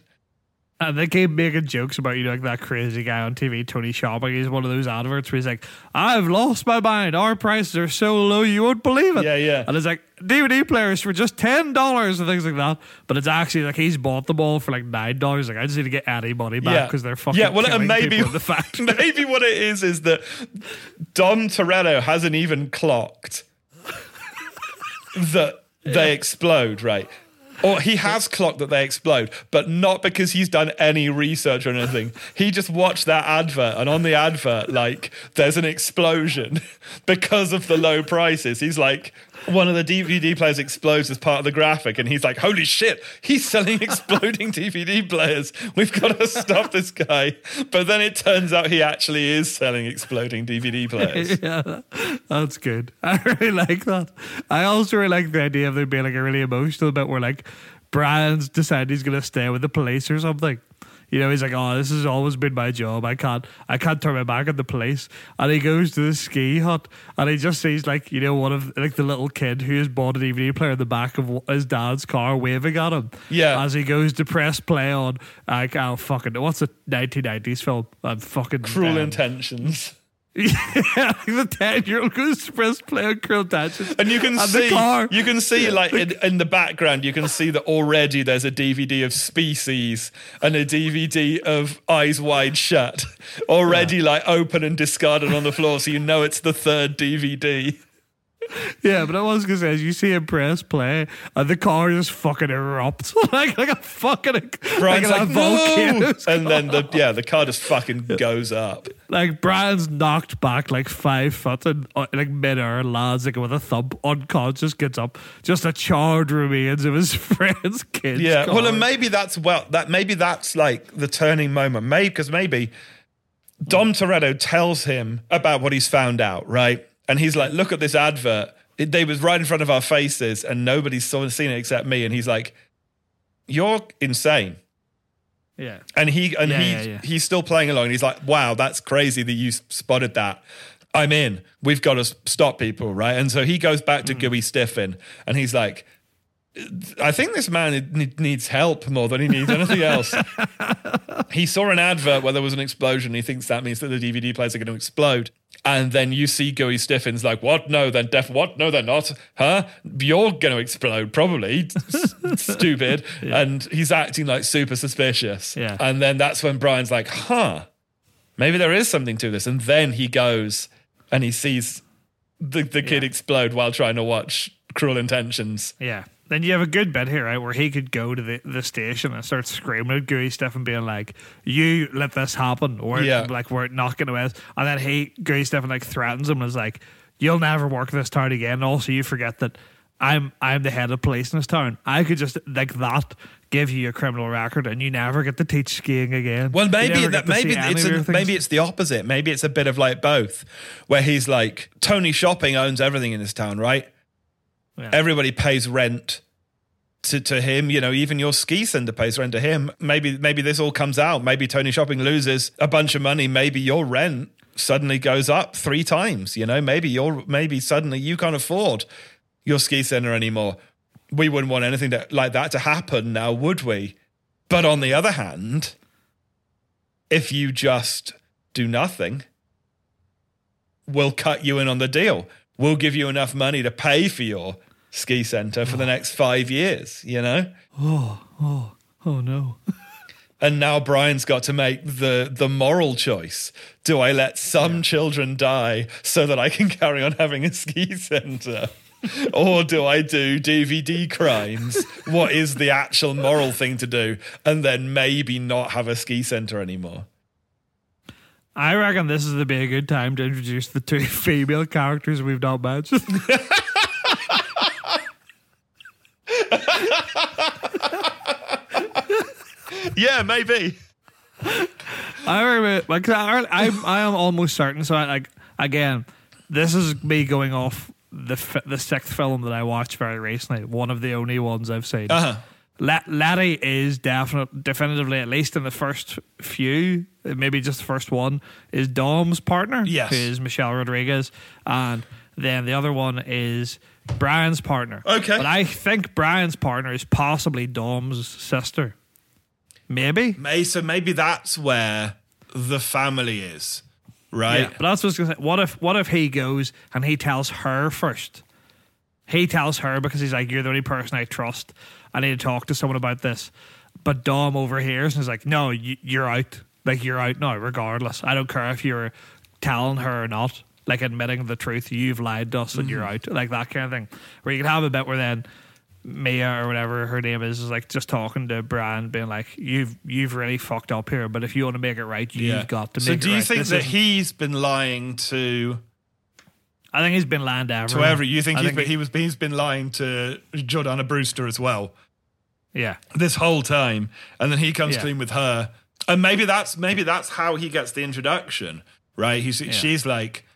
And they keep making jokes about you know, like that crazy guy on TV, Tony Shopping. He's one of those adverts where he's like, "I've lost my mind. Our prices are so low, you won't believe it." Yeah, yeah. And it's like DVD players for just ten dollars and things like that. But it's actually like he's bought them all for like nine dollars. Like I just need to get any money back because they're fucking yeah. Well, and maybe the factory. maybe what it is is that Dom Toretto hasn't even clocked that they explode, right? Or he has clocked that they explode, but not because he's done any research or anything. He just watched that advert, and on the advert, like, there's an explosion because of the low prices. He's like, one of the DVD players explodes as part of the graphic, and he's like, holy shit, he's selling exploding DVD players. We've got to stop this guy. But then it turns out he actually is selling exploding DVD players. yeah, that's good. I really like that. I also really like the idea of there being like a really emotional bit where like Brian's decided he's going to stay with the police or something. You know, he's like, "Oh, this has always been my job. I can't, I can't turn my back on the police." And he goes to the ski hut, and he just sees like, you know, one of like the little kid who has bought a DVD player in the back of his dad's car, waving at him. Yeah. as he goes to press play on like, oh fucking, what's a 1990s film? I'm fucking Cruel um, intentions. Yeah, the ten year old goes to press play on Intentions. And you can And see, you can see, like in, in the background, you can see that already there's a DVD of Species and a DVD of Eyes Wide Shut, already like open and discarded on the floor, so you know it's the third DVD. Yeah, but I was gonna say, as you see him press play, and the car just fucking erupts like like a fucking Brian's like, like, a no! volcano. and then the yeah, the car just fucking goes up. Like Brian's knocked back like five foot and uh, like midair lands like with a thump, unconscious, gets up, just a charred remains of his friend's kid. Yeah, well, and maybe that's well, that maybe that's like the turning moment. Maybe because maybe Dom Toretto tells him about what he's found out, right? And he's like, "Look at this advert. It, they was right in front of our faces, and nobody's saw, seen it except me." And he's like, "You're insane." yeah, And he and Yeah, he yeah, yeah. he's still playing along. He's like, "Wow, that's crazy that you spotted that." I'm in. We've got to stop people, right? And so he goes back to Mm. Gooey Stiffen, and he's like, "I think this man needs help more than he needs anything else." he saw an advert where there was an explosion. He thinks that means that the DVD players are going to explode. And then you see Gooey Stiffen's like, "What? No, then def. What? No, they're not. Huh? You're going to explode, probably. Stupid." And he's acting like super suspicious. Yeah. And then that's when Brian's like, "Huh? Maybe there is something to this." And then he goes and he sees the the kid Yeah. explode while trying to watch Cruel Intentions. yeah. Then you have a good bit here, right, where he could go to the, the station and start screaming at Gooey Stuff and being like, "You let this happen," or Yeah. like we're not going to win. And then he Gooey Stuff like threatens him and is like, "You'll never work this town again." And also, you forget that I'm I'm the head of police in this town. I could just like that give you a criminal record, and you never get to teach skiing again. Well, maybe that get to see maybe it's a, maybe it's the opposite. Maybe it's a bit of like both, where he's like Tony Shopping owns everything in this town, right? Yeah. Everybody pays rent to, to him. You know, even your ski center pays rent to him. Maybe maybe this all comes out. Maybe Tony Shopping loses a bunch of money. Maybe your rent suddenly goes up three times. You know, maybe you're maybe suddenly you can't afford your ski center anymore. We wouldn't want anything like that to happen now, would we? But on the other hand, if you just do nothing, we'll cut you in on the deal. We'll give you enough money to pay for your ski center for the oh. next five years, you know? oh oh, oh no. And now Brian's got to make the the moral choice. Do I let some children die so that I can carry on having a ski center? or do I do DVD crimes? what is the actual moral thing to do? And then maybe not have a ski center anymore. I reckon this is to be a good time to introduce the two female characters we've not mentioned. Yeah, maybe. I remember, like, I, I, am almost certain. So, I, like, again, this is me going off the the sixth film that I watched very recently. One of the only ones I've seen. Uh-huh. La- Letty is definite, definitively, at least in the first few, maybe just the first one, is Dom's partner. Yes. who is Michelle Rodriguez, and then the other one is Brian's partner. Okay. but I think Brian's partner is possibly Dom's sister. Maybe. May so maybe that's where the family is, right? Yeah, but that's what I was gonna say. What if what if he goes and he tells her first? He tells her because he's like, You're the only person I trust. I need to talk to someone about this. But Dom overhears and is like, No, you, you're out. Like you're out now, regardless. I don't care if you're telling her or not. Like admitting the truth, you've lied to us and you're mm-hmm. out. Like that kind of thing. Where you can have a bit where then Mia or whatever her name is is like just talking to Brian, being like, "You've you've really fucked up here, but if you want to make it right, you've got to So do you right." think This that he's been lying to I think he's been lying to to everyone. every? You think, he's been, he was he's been lying to Jordana Brewster as well Yeah, this whole time, and then he comes Yeah. clean with her, and maybe that's maybe that's how he gets the introduction, right? He's she's like,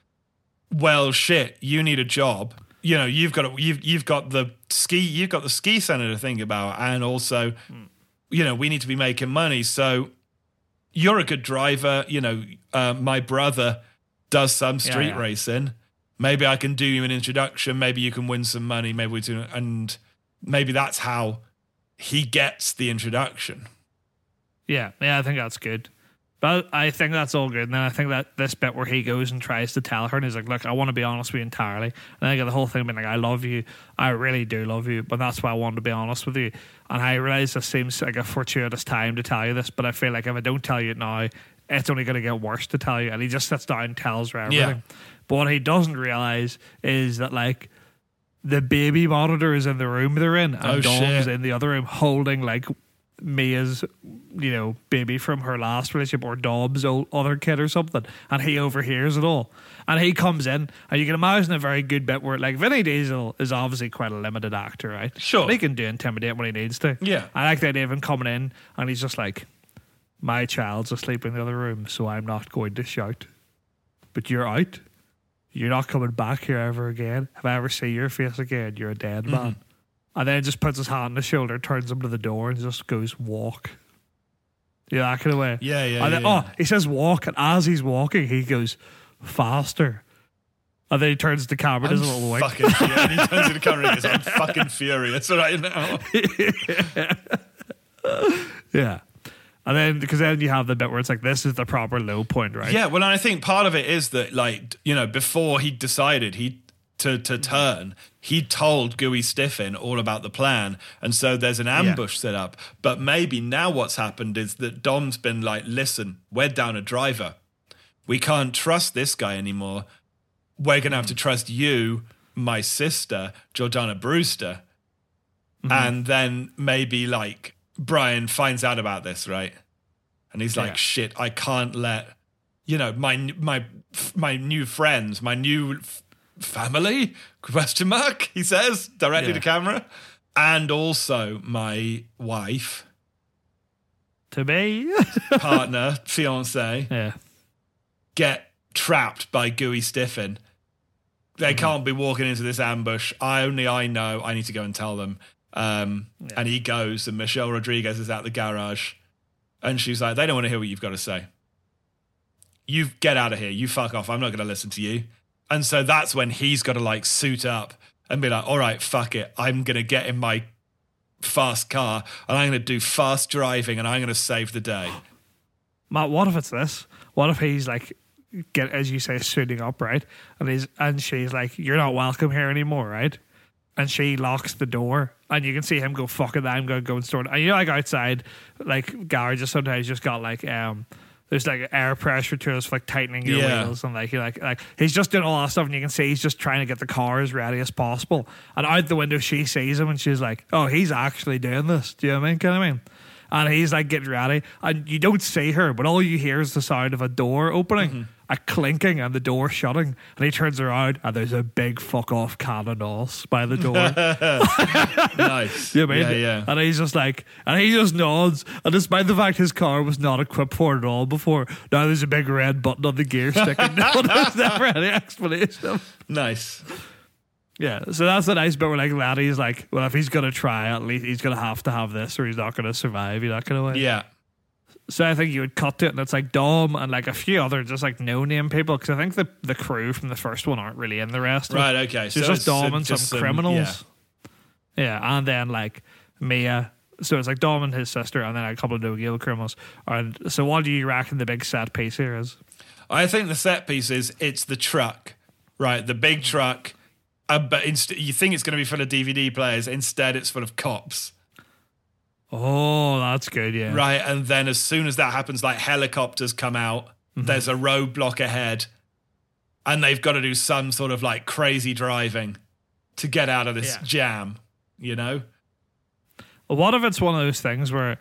well, shit, you need a job. You know, you've got you've you've got the ski you've got the ski center to think about, and also, Hmm. you know, we need to be making money. So you're a good driver. You know, uh, my brother does some street yeah. racing. Maybe I can do you an introduction. Maybe you can win some money. Maybe we do, and maybe that's how he gets the introduction. Yeah, yeah, I think that's good. But I think that's all good. And then I think that this bit where he goes and tries to tell her and he's like, Look, I want to be honest with you entirely. And then I get the whole thing being like, I love you. I really do love you. But that's why I wanted to be honest with you. And I realize this seems like a fortuitous time to tell you this, but I feel like if I don't tell you it now, it's only going to get worse to tell you. And he just sits down and tells her everything. But what he doesn't realize is that, like, the baby monitor is in the room they're in, and Oh, Dom's shit. in the other room holding like Mia's, you know, baby from her last relationship or Dom's old other kid or something, and he overhears it all. And he comes in, and you can imagine a very good bit where, like, Vinny Diesel is obviously quite a limited actor, right? Sure. But he can do intimidate when he needs to. Yeah. I like the idea of him coming in, and he's just like, "My child's asleep in the other room, so I'm not going to shout, but you're out." You're not coming back here ever again. If I ever see your face again, you're a dead Mm-hmm. And then just puts his hand on his shoulder, turns him to the door, and just goes, walk. Yeah, that kind of way. Yeah, yeah, And then, yeah, oh, he says walk, and as he's walking, he goes, faster. And then he turns to the camera, I'm does a little wink. fucking. And he turns to the camera and goes, I'm fucking furious right now. Yeah. And then, because then you have the bit where it's like, this is the proper low point, right? Yeah, well, and I think part of it is that, like, you know, before he decided he to to turn, he told Gooey Stiffin all about the plan, and so there's an ambush set up. But maybe now what's happened is that Dom's been like, "Listen, we're down a driver. We can't trust this guy anymore. We're gonna have to trust you, my sister, Jordana Brewster." Mm-hmm. And then maybe like Brian finds out about this, right? And he's like, Yeah. "Shit, I can't let you know my my my new friends, my new family?" Question mark. He says directly Yeah. to camera, and also my wife, To me. partner, fiance, yeah. get trapped by Gooey Stiffin. They can't be walking into this ambush. I only I know. I need to go and tell them. Um, And he goes, and Michelle Rodriguez is at the garage, and she's like, "They don't want to hear what you've got to say. You get out of here. You fuck off. I'm not going to listen to you." And so that's when he's got to like suit up and be like, "All right, fuck it. I'm going to get in my fast car and I'm going to do fast driving and I'm going to save the day." Matt, what if it's this? What if he's like, get as you say, suiting up, right? And he's and she's like, "You're not welcome here anymore," right? And she locks the door, and you can see him go, "Fuck it, I'm gonna go and store it." And you know, like outside, like garages sometimes just got like um. There's like air pressure tools for like tightening your Yeah. wheels and like you're like like he's just doing all that stuff and you can see he's just trying to get the car as ready as possible. And out the window she sees him and she's like, Oh, he's actually doing this. Do you know what I mean? Kind of mean? And he's like getting ready, and you don't see her, but all you hear is the sound of a door opening, mm-hmm. a clinking, and the door shutting. And he turns around, and there's a big fuck off cannonballs by the door. nice. You know I yeah, mean? yeah. And he's just like, and he just nods. And despite the fact his car was not equipped for it at all before, now there's a big red button on the gear stick, and no, there's never any explanation. Nice. Yeah, so that's the nice bit where like Letty's like, well, if he's gonna try, at least he's gonna have to have this, or he's not gonna survive. You're not gonna win. Yeah. So I think you would cut to it, and it's like Dom and like a few other just like no name people, because I think the the crew from the first one aren't really in the rest. Right, okay. So it's So just it's, uh, Dom and some just some- criminals. yeah. yeah. and then like Mia. So it's like Dom and his sister, and then a couple of no criminals. And so, what do you reckon the big set piece here is? I think the set piece is it's the truck, right? The big truck. Uh, but inst- you think it's going to be full of DVD players. Instead, it's full of cops, Oh, that's good. Yeah, right? And then as soon as that happens, like helicopters come out. Mm-hmm. There's a roadblock ahead, and they've got to do some sort of like crazy driving to get out of this Yeah. jam. You know? What if it's one of those things where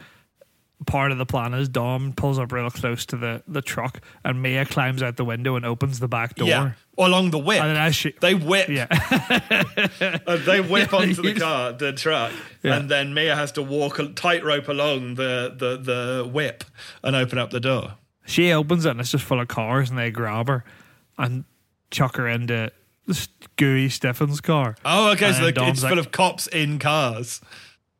part of the plan is Dom pulls up real close to the, the truck and Mia climbs out the window and opens the back door. Yeah. Along the whip. And then she they whip. Yeah. They whip onto the car, the truck, Yeah. and then Mia has to walk a tightrope along the, the, the whip and open up the door. she opens it and it's just full of cars and they grab her and chuck her into this gooey Steffen's car. Oh, okay. And so the, it's like- full of cops in cars.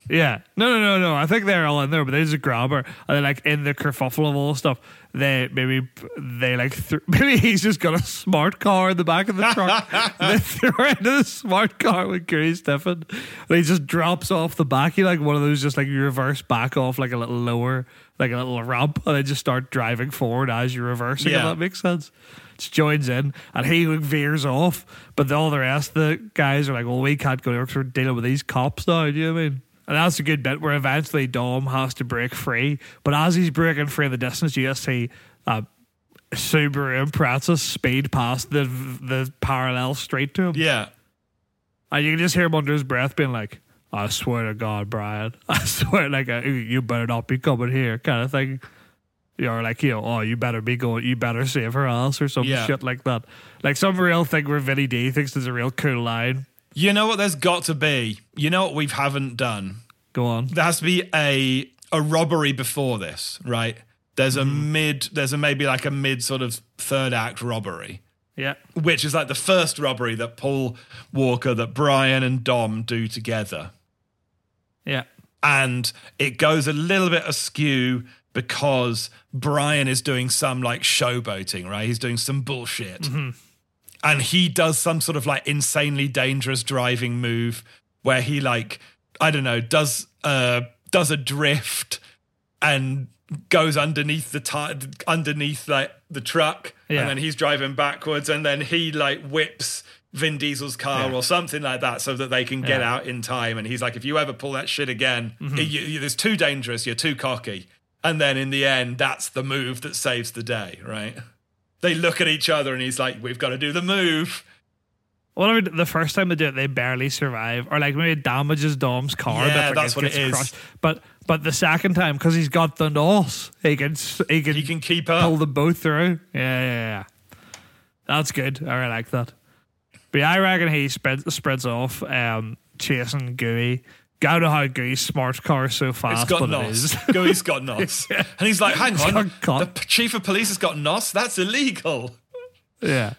Yeah. No, no, no, no. I think they're all in there, but they just grab her and then like in the kerfuffle of all stuff. They maybe they like th- maybe he's just got a smart car in the back of the truck. they throw her into the smart car with Gary Stephen. And he just drops off the back. He like one of those just like you reverse back off like a little lower, like a little ramp, and then just start driving forward as you're reversing. If that makes sense. Just joins in and he like, veers off, but the, all the rest of the guys are like, "Well, we can't go there because we're dealing with these cops now." Do you know what I mean? And that's a good bit where eventually Dom has to break free, but as he's breaking free in the distance, you just see uh, Subaru Impreza speed past the the parallel street to him, Yeah. and you can just hear him under his breath being like. I swear to God, Brian. I swear, like, uh, you better not be coming here, kind of thing. You're like, you know, oh, you better be going, you better save her ass or some Yeah. shit like that. Like some real thing where Vinny D thinks there's a real cool line. You know what there's got to be? You know what we haven't done? Go on. There has to be a a robbery before this, right? There's a mm-hmm. mid there's a maybe like a mid sort of third act robbery. Yeah. Which is like the first robbery that Paul Walker, that Brian and Dom do together. Yeah. and it goes a little bit askew because Brian is doing some like showboating, right? He's doing some bullshit. Mm-hmm. And he does some sort of like insanely dangerous driving move where he like I don't know, does uh does a drift and goes underneath the tire underneath like the truck Yeah. and then he's driving backwards and then he like whips Vin Diesel's car Yeah. or something like that so that they can get Yeah. out in time and he's like if you ever pull that shit again Mm-hmm. you, you, it's too dangerous you're too cocky and then in the end that's the move that saves the day right they look at each other and he's like we've got to do the move Well, I mean, the first time they do it, they barely survive, or like maybe it damages Dom's car. Yeah, but that's what it is. crushed. But but the second time, because he's got the NOS, he can he can, he can keep pull them both through. Yeah, yeah, yeah. That's good. I really like that. But yeah, I reckon he spreads spreads off, um, chasing Gooey. I don't know how Gooey's smart car is so fast, it's got it NOS is. Gooey's got NOS and he's like hang on the chief of police has got NOS that's illegal. Yeah.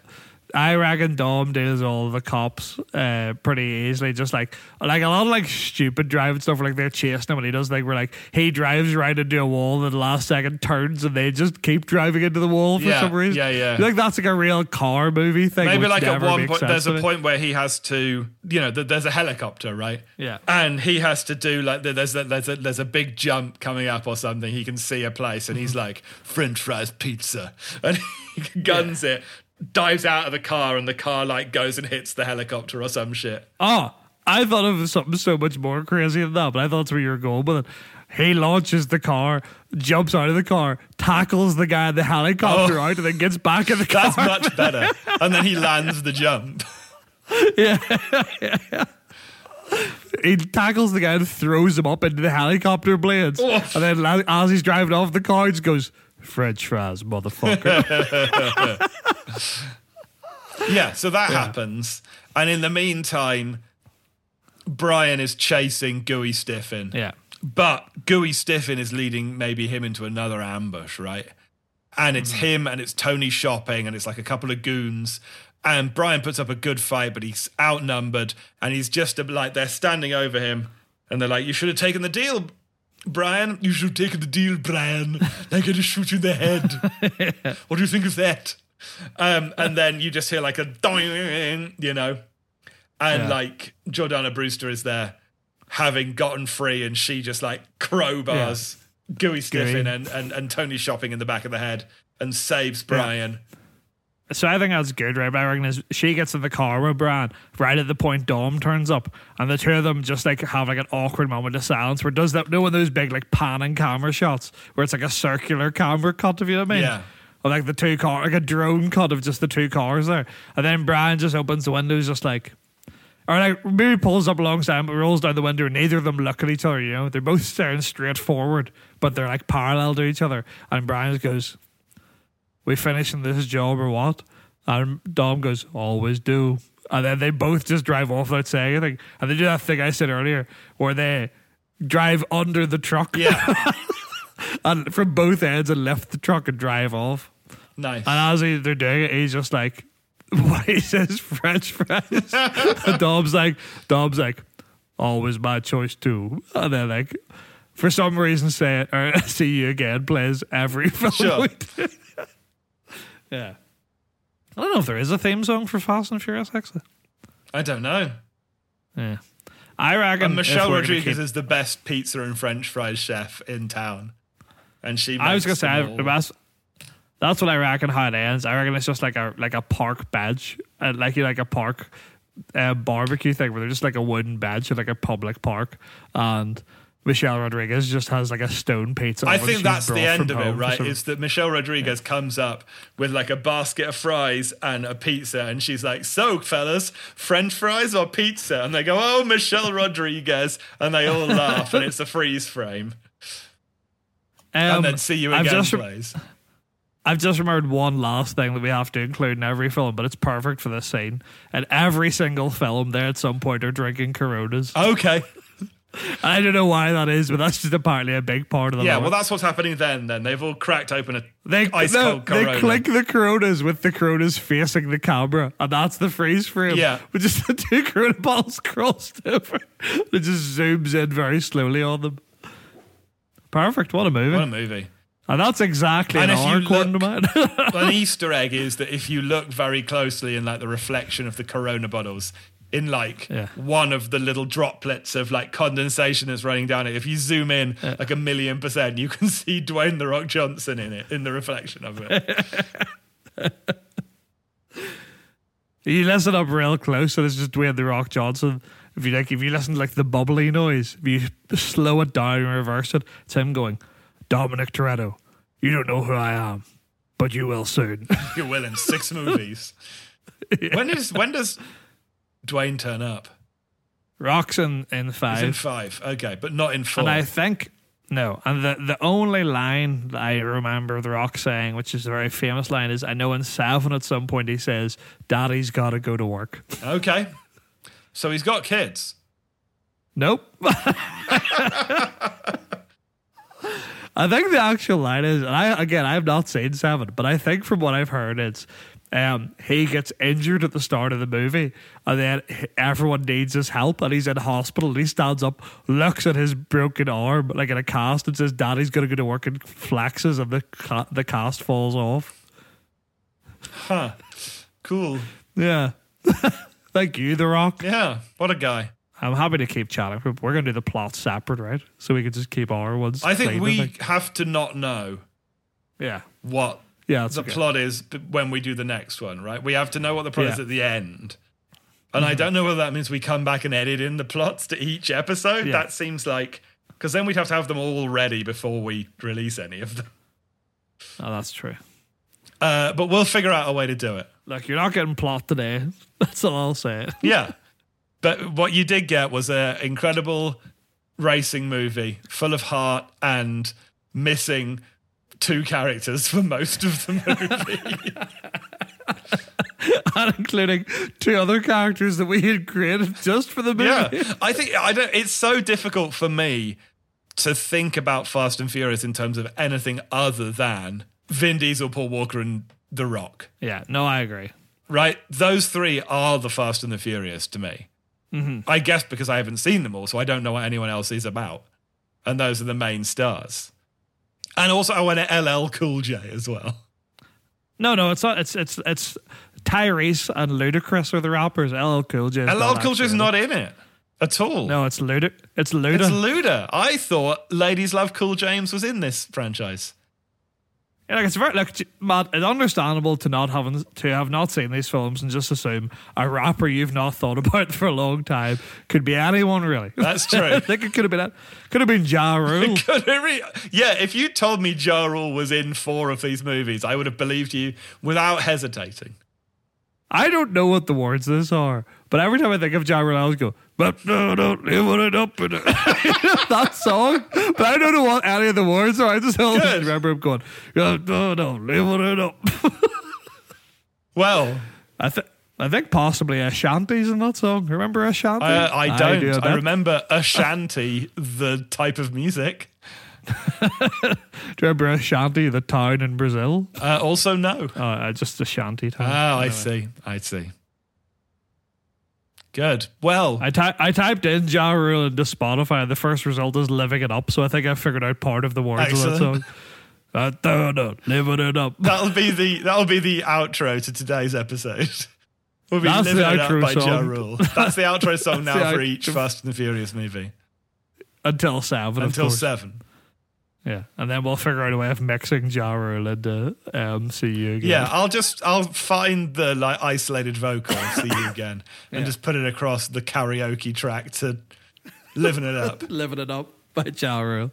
I reckon Dom deals all the cops uh, pretty easily. Just like like a lot of like stupid driving stuff, like they're chasing him, and he does like where like he drives right into a wall, and the last second turns, and they just keep driving into the wall for Yeah, some reason. yeah, yeah. Like that's like a real car movie thing. Maybe like at one point, there's a point where he has to, you know, th- there's a helicopter, right? Yeah. And he has to do like there's a, there's a there's a big jump coming up or something. He can see a place, and he's like French fries pizza, and he guns it, dives out of the car, and the car like goes and hits the helicopter or some shit. Oh, I thought of something so much more crazy than that, but I thought that's where you were going it. He launches the car, jumps out of the car, tackles the guy in the helicopter Oh. out, and then gets back in the car. That's much better. and then he lands the jump. Yeah. He tackles the guy and throws him up into the helicopter blades. Oof. And then as he's driving off the car, he just goes, French fries, motherfucker. Yeah, so that happens. And in the meantime, Brian is chasing Gooey Stiffin. yeah. But Gooey Stiffin is leading maybe him into another ambush, right? And it's mm-hmm. him and it's Tony shopping and it's like a couple of goons. And Brian puts up a good fight, but he's outnumbered and he's just like they're standing over him and they're like, You should have taken the deal, Brian. You should take the deal, Brian. They're going to shoot you in the head. what do you think of that? Um, and then you just hear like a doing, you know, and Yeah. like Jordana Brewster is there having gotten free and she just like crowbars Gooey Stiffin Gooey. and, and, and Tony shopping in the back of the head and saves Brian. So I think that's good, right? But I reckon is she gets in the car with Brian right at the point Dom turns up, and the two of them just like have like an awkward moment of silence where does that no one of those big like panning camera shots where it's like a circular camera cut, if you know what I mean? Yeah. Or like the two car like a drone cut of just the two cars there. And then Brian just opens the windows just like or like maybe pulls up alongside but rolls down the window and neither of them look at each other, you know. They're both staring straight forward, but they're like parallel to each other. And Brian just goes, we finishing this job or what? And Dom goes, always do. And then they both just drive off without saying anything. And they do that thing I said earlier where they drive under the truck Yeah. and from both ends and lift the truck and drive off. nice. And as he, they're doing it, he's just like, what he says, French fries. and Dom's like, Dom's like, always my choice too. And then like for some reason say it or see you again plays every film. Sure. Yeah. I don't know if there is a theme song for Fast and Furious actually. I don't know. Yeah. I reckon And Michelle Rodriguez keep- is the best pizza and French fries chef in town, and she. I was gonna say that's that's what I reckon how it ends. I reckon it's just like a like a park bench, uh, like you like a park uh, barbecue thing where they're just like a wooden bench in like a public park, and Michelle Rodriguez just has like a stone pizza. I think that's the end of it, right? some- Is that Michelle Rodriguez comes up with like a basket of fries and a pizza, and she's like, "So, fellas, French fries or pizza?" And they go, "Oh, Michelle Rodriguez," and they all laugh, and it's a freeze frame, Um, and then "See you I've again" just, plays. I've just remembered one last thing that we have to include in every film, but it's perfect for this scene. And every single film, they at some point are drinking Coronas. Okay, I don't know why that is, but that's just apparently a big part of the yeah, lore. well, that's what's happening then. Then they've all cracked open a They, ice no, cold they click the Coronas with the Coronas facing the camera, and that's the freeze frame. Yeah. With just the two Corona bottles crossed over. It just zooms in very slowly on them. Perfect. What a movie. What a movie. and that's exactly And an hour according to an Easter egg is that if you look very closely in like the reflection of the Corona bottles, in like Yeah. one of the little droplets of like condensation that's running down it, if you zoom in like a million percent, you can see Dwayne the Rock Johnson in it in the reflection of it. you listen up real close, and it's just Dwayne the Rock Johnson. If you like, if you listen to like the bubbly noise, if you slow it down and reverse it, it's him going, Dominic Toretto, you don't know who I am, but you will soon. you will in six movies. When is when does Dwayne turn up? Rock's in, in He's five. in five, okay, but not in four. And I think no, and the the only line that I remember The Rock saying, which is a very famous line, is I know in seven at some point he says, "Daddy's got to go to work." okay, so he's got kids. Nope. I think the actual line is, and I again I have not seen seven, but I think from what I've heard, it's um, he gets injured at the start of the movie, and then everyone needs his help, and he's in hospital, and he stands up, looks at his broken arm like in a cast, and says, "Daddy's gonna go to work," and flexes, and the ca- the cast falls off. Huh. Cool. Yeah. Thank you, The Rock. Yeah. What a guy. I'm happy to keep chatting, but we're gonna do the plot separate, right? So we can just keep our ones. I think clean, we have to not know yeah, what yeah, the okay. plot is when we do the next one, right? We have to know what the plot is at the end. And I don't know whether that means we come back and edit in the plots to each episode. Yeah. That seems like because then we'd have to have them all ready before we release any of them. Oh, that's true. Uh, but we'll figure out a way to do it. Look, you're not getting plot today. That's all I'll say. Yeah. but what you did get was an incredible racing movie full of heart and missing two characters for most of the movie. and including two other characters that we had created just for the movie. Yeah, I think I don't. It's so difficult for me to think about Fast and Furious in terms of anything other than Vin Diesel, Paul Walker, and The Rock. Yeah, no, I agree. Right? Those three are the Fast and the Furious to me. Mm-hmm. I guess because I haven't seen them all, so I don't know what anyone else is about. And those are the main stars. And also, I went to LL Cool J as well. No, no, it's not. It's it's it's Tyrese and Ludacris are the rappers. LL Cool J. is LL Cool J's actually not in it at all. No, it's Luda. It's Luda. It's Luda. I thought Ladies Love Cool James was in this franchise. Yeah, like it's very like Matt. It's understandable to not having to have not seen these films and just assume a rapper you've not thought about for a long time could be anyone really. That's true. I think it could have been could have been Ja Rule. Re- yeah, if you told me Ja Rule was in four of these movies, I would have believed you without hesitating. I don't know what the words of this are, but every time I think of Ja Rule, I always go, "But no, don't live it up in it." that song, but I don't know what any of the words are. I just always Good. remember him going, "Yeah, "No, no, live it up." Well, I think. I think possibly Ashanti's in that song. Remember Ashanti? I, I don't. do I, remember Ashanti, the type of music. Do you remember Ashanti, the town in Brazil? Uh, also, no. Oh, uh, just Ashanti town. Oh, I see. I see. Good. Well, I, ty- I typed in Ja Rule into Spotify, and the first result is living it up. So I think I figured out part of the words of that Excellent. song. Uh, da, da, living it up. that'll be the that'll be the outro to today's episode. We'll be That's the living it up outro by Ja song. Rule. That's the outro song now for each Fast and the Furious movie Until seven, of until seven. Yeah, and then we'll figure out a way of mixing Ja Rule into um, See You again. Yeah, I'll just I'll find the like isolated vocal see you again, and Yeah. just put it across the karaoke track to living it up. living it up by Ja Rule.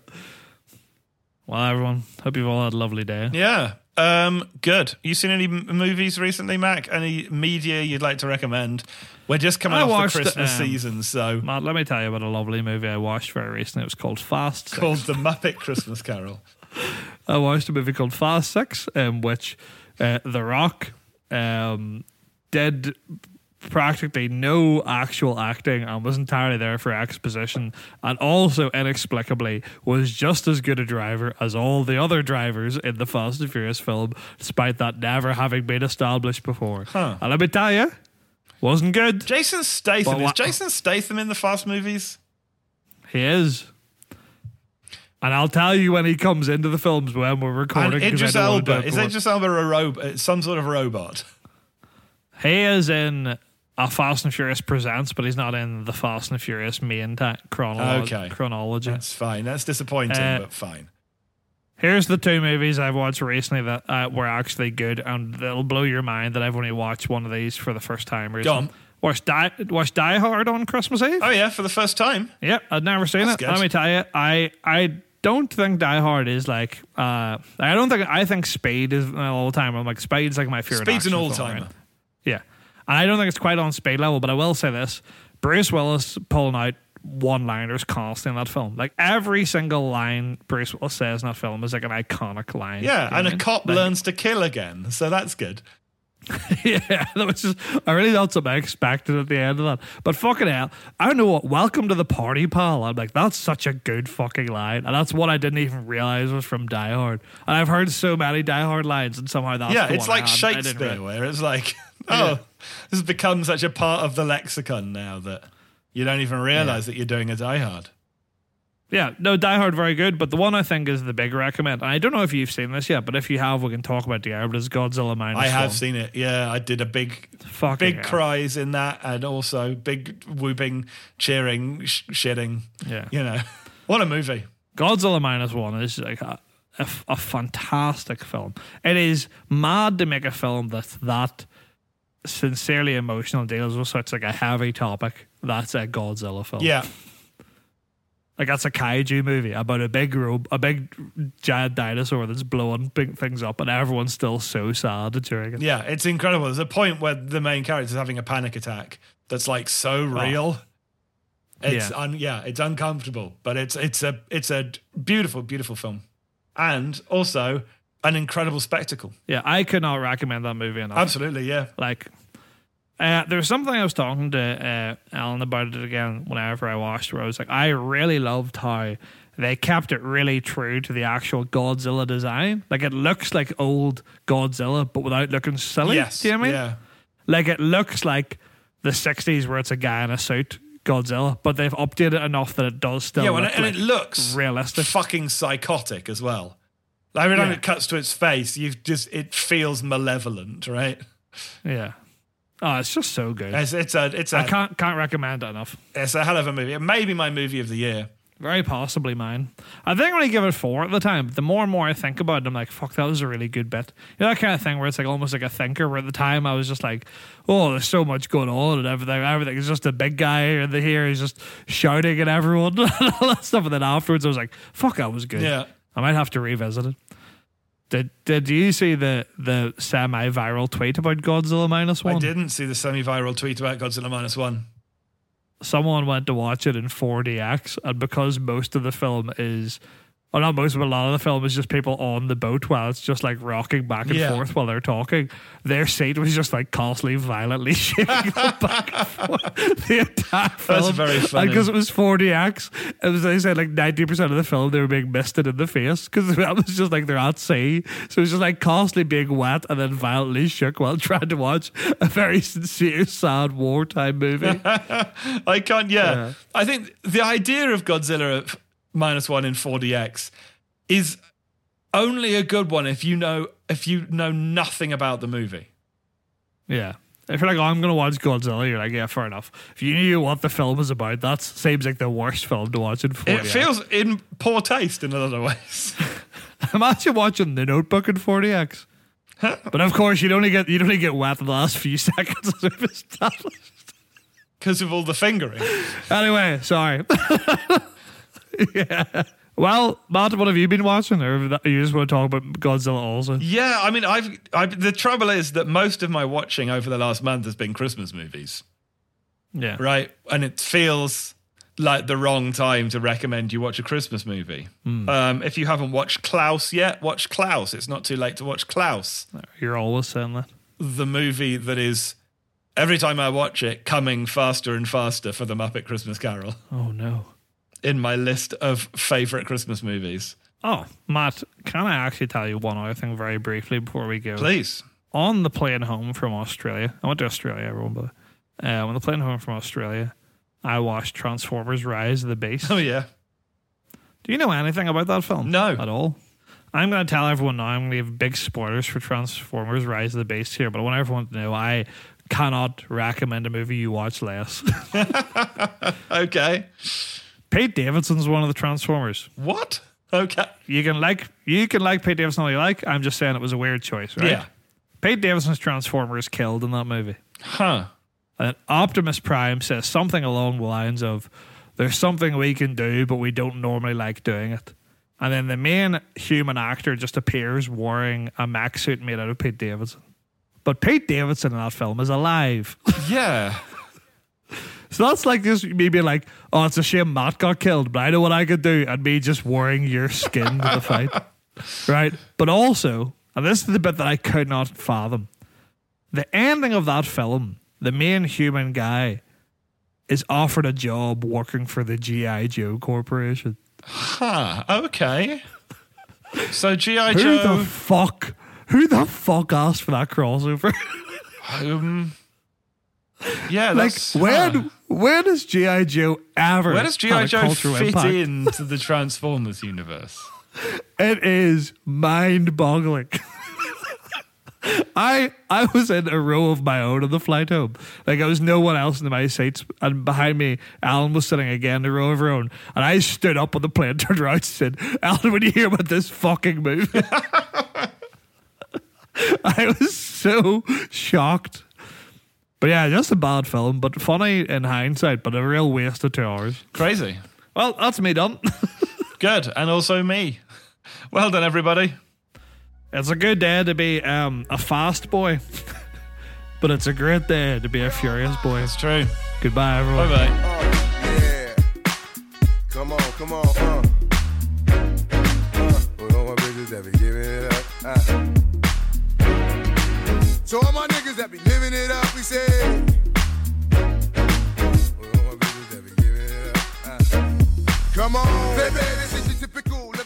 Well, everyone, hope you've all had a lovely day. Yeah. Um, good. You seen any m- movies recently, Mack? Any media you'd like to recommend? We're just coming I off the Christmas um, season, so Matt, let me tell you about a lovely movie I watched very recently. It was called Fast. Six. called The Muppet Christmas Carol. I watched a movie called Fast Six, in which uh, The Rock um, did practically no actual acting and was entirely there for exposition, and also inexplicably was just as good a driver as all the other drivers in the Fast and Furious film, despite that never having been established before. Huh. And let me tell you, wasn't good. Jason Statham. Well, Is Jason Statham in the Fast movies? He is. And I'll tell you when he comes into the films when we're recording. And Idris don't wanna do Elba. it Is Idris Elba a robot? Some sort of robot? He is in a Fast and Furious Presents, but he's not in the Fast and Furious main ta- chronolo- Okay. chronology. That's fine. That's disappointing, Uh, but fine. Here's the two movies I've watched recently that uh, were actually good, and it'll blow your mind that I've only watched one of these for the first time. recently. on. Watched Die, watched Die Hard on Christmas Eve. Oh yeah, for the first time. Yep, I'd never seen That's it. good. Let me tell you, I I don't think Die Hard is like. Uh, I don't think I think Speed is an all time. I'm like Speed's like my favorite. Speed's an all timer. right? Yeah, and I don't think it's quite on Speed level, but I will say this: Bruce Willis pulling out one-liners constantly in that film. Like every single line Bruce Willis says in that film is like an iconic line. Yeah, You know and what I a mean? cop Like- learns to kill again, so that's good. yeah, that was just, I really thought something I expected at the end of that. But fucking hell, I don't know what. Welcome to the party, pal. I'm like, that's such a good fucking line, and that's what I didn't even realize was from Die Hard. And I've heard so many Die Hard lines, and somehow that's yeah, the it's one like I Shakespeare, where it's like, oh, this has become such a part of the lexicon now that you don't even realize that you're doing a Die Hard. Yeah, no, Die Hard very good, but the one I think is the big recommend. And I don't know if you've seen this yet, but if you have, we can talk about the but it's Godzilla minus. I have one. seen it. Yeah, I did a big, Fucking big hell. cries in that, and also big whooping, cheering, sh- shitting. Yeah. You know, what a movie. Godzilla minus one is like a, a, a fantastic film. It is mad to make a film that's that sincerely emotional, deals with such like a heavy topic. That's a Godzilla film. Yeah, like that's a kaiju movie about a big robe, a big giant dinosaur that's blowing big things up, and everyone's still so sad during it. yeah, it's incredible. There's a point where the main character is having a panic attack that's like so oh. real. It's Yeah. un, yeah, it's uncomfortable, but it's it's a it's a beautiful, beautiful film, and also an incredible spectacle. Yeah, I could not recommend that movie enough. Absolutely, yeah. Like, uh, there was something I was talking to uh, Alan about it again whenever I watched, where I was like, I really loved how they kept it really true to the actual Godzilla design. Like, it looks like old Godzilla, but without looking silly. Yes, Do you know what I mean? yeah. Like, it looks like the 60s where it's a guy in a suit, Godzilla, but they've updated it enough that it does still Yeah, look well, and like it looks realistic. fucking psychotic as well. Every time Yeah. it cuts to its face, you just it feels malevolent, right? Yeah. Oh, it's just so good. It's, it's a it's a I can't can't recommend it enough. it's a hell of a movie. It may be my movie of the year. Very possibly mine. I think I give it four at the time. But the more and more I think about it, I'm like, fuck, that was a really good bit. You know that kind of thing where it's like almost like a thinker. Where at the time I was just like, oh, there's so much going on and everything. Everything is just a big guy in the here. He's just shouting at everyone and all that stuff. And then afterwards, I was like, fuck, that was good. Yeah. I might have to revisit it. Did Did you see the the semi viral tweet about Godzilla minus one? I didn't see the semi-viral tweet about Godzilla minus one. someone went to watch it in 4DX, and because most of the film is Well, not most, but a lot of the film is just people on the boat while it's just like rocking back and Yeah. forth while they're talking. Their seat was just like constantly violently shaking back and forth the entire film. very funny. Because it was 4DX. It was, they said like 90% of the film they were being misted in the face because that was just like they're at sea. So it was just like constantly being wet and then violently shook while trying to watch a very sincere, sad wartime movie. I can't. Yeah. Yeah. I think the idea of Godzilla minus one in 4DX is only a good one if you know if you know nothing about the movie. Yeah. If you're like, oh, I'm going to watch Godzilla, you're like, yeah, fair enough. If you knew what the film is about, that seems like the worst film to watch in 40 It feels in poor taste in a lot of ways. Imagine watching The Notebook in 4DX. but of course, you'd only get you'd only get wet the last few seconds as we've established. Because of all the fingering. Anyway, sorry. yeah. Well, Matt, what have you been watching? Or you just want to talk about Godzilla also? Yeah, I mean, I've, I've the trouble is that most of my watching over the last month has been Christmas movies, Yeah. right? And it feels like the wrong time to recommend you watch a Christmas movie. Um, if you haven't watched Klaus yet, watch Klaus. It's not too late to watch Klaus, You're always saying that. the movie that is every time I watch it coming faster and faster for the Muppet Christmas Carol Oh, no. In my list of favorite Christmas movies. Oh, Matt, can I actually tell you one other thing very briefly before we go? Please. on the plane home from Australia, I went to Australia, everyone, but uh, on the plane home from Australia, I watched Transformers: Rise of the Beast. Oh yeah. Do you know anything about that film? No. at all. I'm going to tell everyone now. I'm going to give big spoilers for Transformers: Rise of the Beast here, but I want everyone to know I cannot recommend a movie you watch less. Okay. Pete Davidson's one of the Transformers. What? Okay. You can like you can like Pete Davidson all you like. I'm just saying it was a weird choice, right? Yeah. Pete Davidson's Transformer is killed in that movie. Huh. And Optimus Prime says something along the lines of, There's something we can do, but we don't normally like doing it. And then the main human actor just appears wearing a mech suit made out of Pete Davidson. But Pete Davidson in that film is alive. Yeah. So that's like just me being like, Oh, it's a shame Matt got killed, but I know what I could do. And me just wearing your skin to the fight. Right? But also, and this is the bit that I could not fathom the ending of that film, the main human guy is offered a job working for the G.I. Joe Corporation. Huh. Okay. So G.I. Joe. Who the fuck? Who the fuck asked for that crossover? um, yeah, like, huh. when has G.I. Joe ever Where does G.I. Joe fit impact? into the Transformers universe? It is mind boggling. I I was in a row of my own on the flight home. Like there was no one else in my seats, and behind me, Alan was sitting again in a row of her own. And I stood up on the plane, turned around, and said, "Alan, when you hear about this fucking movie?" I was so shocked. But yeah, just a bad film, but funny in hindsight, but a real waste of two hours. Crazy. Well, that's me done. Good. And also me. Well done, everybody. It's a good day to be um, a fast boy, but it's a great day to be a furious boy. It's true. Goodbye, everyone. Bye bye. Yeah. Come on, come on, uh. Uh, so all my niggas that be living it up, we say. Uh. Come on, baby, this is the typical.